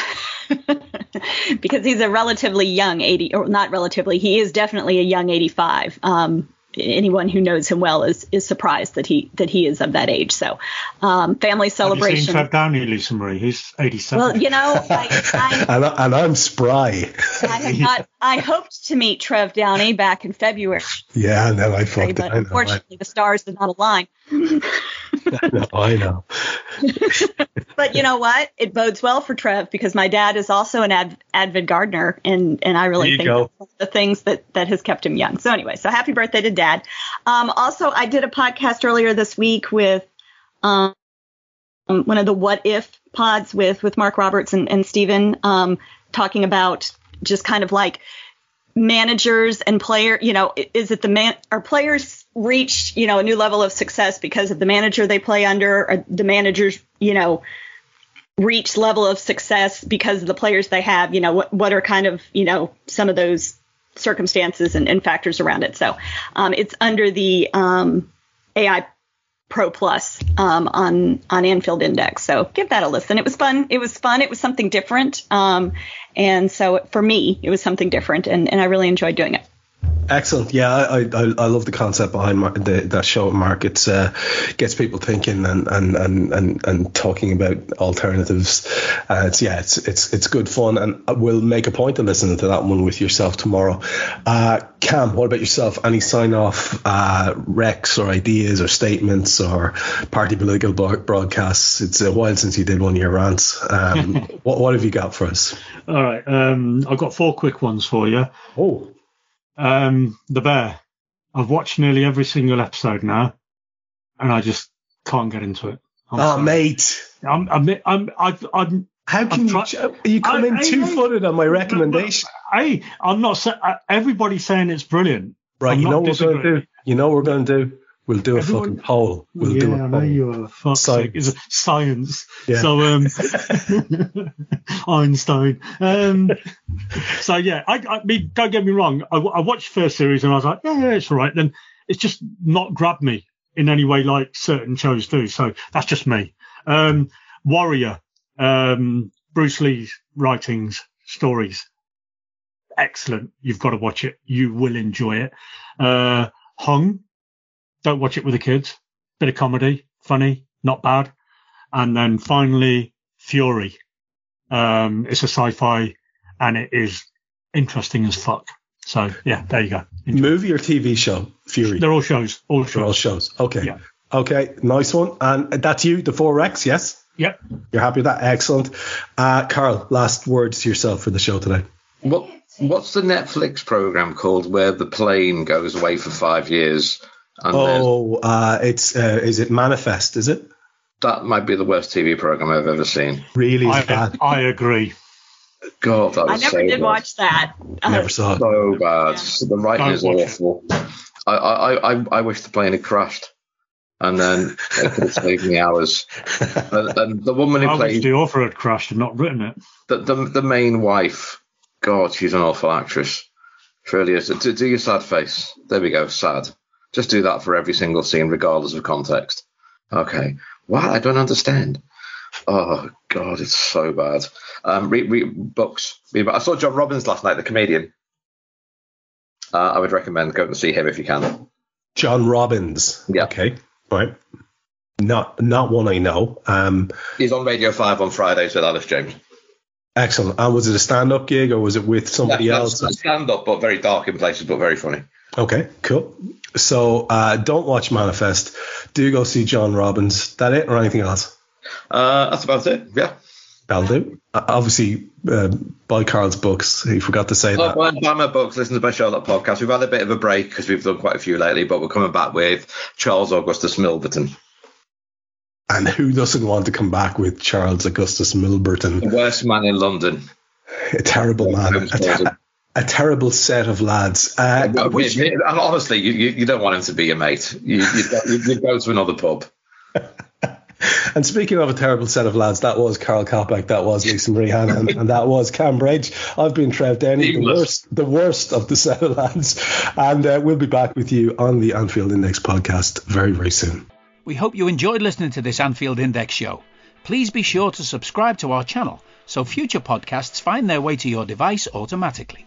because he's a relatively young 80, or not relatively, he is definitely a young 85. Um, anyone who knows him well is is surprised that he that he is of that age. So, um, family Have you seen celebration. Trev Downey, Lisa Marie? He's 87. Well, you know, I, I And, I, and I'm spry. I have not. I hoped to meet Trev Downey back in February, Yeah, and then I fucked it. but I know. I, unfortunately the stars did not align. know, I know. But you know what? It bodes well for Trev because my dad is also an ad, avid gardener, and and I really think go. the things that that has kept him young. So anyway, so happy birthday to Dad. Um, also, I did a podcast earlier this week with um one of the What If pods with with Mark Roberts and and Steven, um, talking about just kind of like managers and player you know is it the man are players reach you know a new level of success because of the manager they play under? Or the managers you know reach level of success because of the players they have? You know what what are kind of you know some of those circumstances and, and factors around it? So um, it's under the um, ai Pro Plus um, on on Anfield Index. So give that a listen. It was fun. It was fun. It was something different. Um, and so for me, it was something different, and, and I really enjoyed doing it. Excellent. Yeah, I, I, I love the concept behind Mar- the, that show. Mark, it's uh, gets people thinking and, and, and, and, and talking about alternatives. Uh, it's yeah, it's it's it's good fun, and we'll make a point of listening to that one with yourself tomorrow. Uh, Kam, what about yourself? Any sign off uh, recs or ideas or statements or party political broadcasts? It's a while since you did one of your rants. Um, what what have you got for us? All right, um, I've got four quick ones for you. Oh. Um, the Bear. I've watched nearly every single episode now, and I just can't get into it. I'm oh, sorry. mate. I'm, I'm, I'm, I'm, I'm how can you, Are you come in two footed on my recommendation? Hey, I'm not saying everybody's saying it's brilliant. Right, I'm you know what we're going to do. You know what we're going to do. We'll do a Everyone, fucking poll. We'll yeah, do a poll. I know you are. Fuck science. Sake. science. Yeah. So, um, Einstein. Um, so yeah, I, I mean, don't get me wrong. I, I watched first series and I was like, yeah, yeah, it's all right. Then it's just not grabbed me in any way like certain shows do. So that's just me. Um, Warrior, um, Bruce Lee's writings, stories. Excellent. You've got to watch it. You will enjoy it. Uh, Hung, don't watch it with the kids. Bit of comedy, funny, not bad. And then finally, Fury. Um, it's a sci-fi and it is interesting as fuck. So yeah, there you go. Enjoy. Movie or TV show? Fury. They're all shows. All shows. They're all shows. Okay. Yeah. Okay. Nice one. And that's you, the four Rex. Yes. Yep. You're happy with that? Excellent. Uh, Karl, last words to yourself for the show today. What What's the Netflix program called where the plane goes away for five years oh, uh, it's uh, is it Manifest? Is it? That might be the worst TV program I've ever seen. Really I, bad. I agree. God, that was I never so did bad. watch that. Never saw it. So bad. Yeah. The writing Don't is awful. I, I, I, I wish the plane had crashed. And then it could have saved me hours. And, and the woman who I played the author had crashed and not written it. The, the the main wife, God, she's an awful actress. She really is. Do, do your sad face. There we go. Sad. Just do that for every single scene, regardless of context. Okay. What? I don't understand. Oh God, it's so bad. Um, read, read books. Read, I saw John Robins last night, the comedian. Uh, I would recommend going to see him if you can. John Robins. Yeah. Okay. Right. Not not one I know. Um, He's on Radio Five on Fridays with Elis James. Excellent. And was it a stand-up gig or was it with somebody yeah, else? Stand-up, but very dark in places, but very funny. Okay, cool. So uh, don't watch Manifest. Do go see John Robins. That it or anything else? Uh, that's about it. Yeah. That'll do. Uh, obviously, uh, buy Karl's books. He forgot to say oh, that. Buy, buy my books. Listen to my Sherlock podcast. We've had a bit of a break because we've done quite a few lately, but we're coming back with Charles Augustus Milverton. And who doesn't want to come back with Charles Augustus Milverton? The worst man in London. A terrible man. A, ter- a terrible set of lads. Uh, which, honestly, you, you, don't want him to be your mate. You, you, you go to another pub. and speaking of a terrible set of lads, that was Karl Coppack, that was Lisa Marie Hanahan, and that was Kam Brainch. I've been Trev Downey, the worst, the worst of the set of lads. And uh, we'll be back with you on the Anfield Index podcast very, very soon. We hope you enjoyed listening to this Anfield Index show. Please be sure to subscribe to our channel so future podcasts find their way to your device automatically.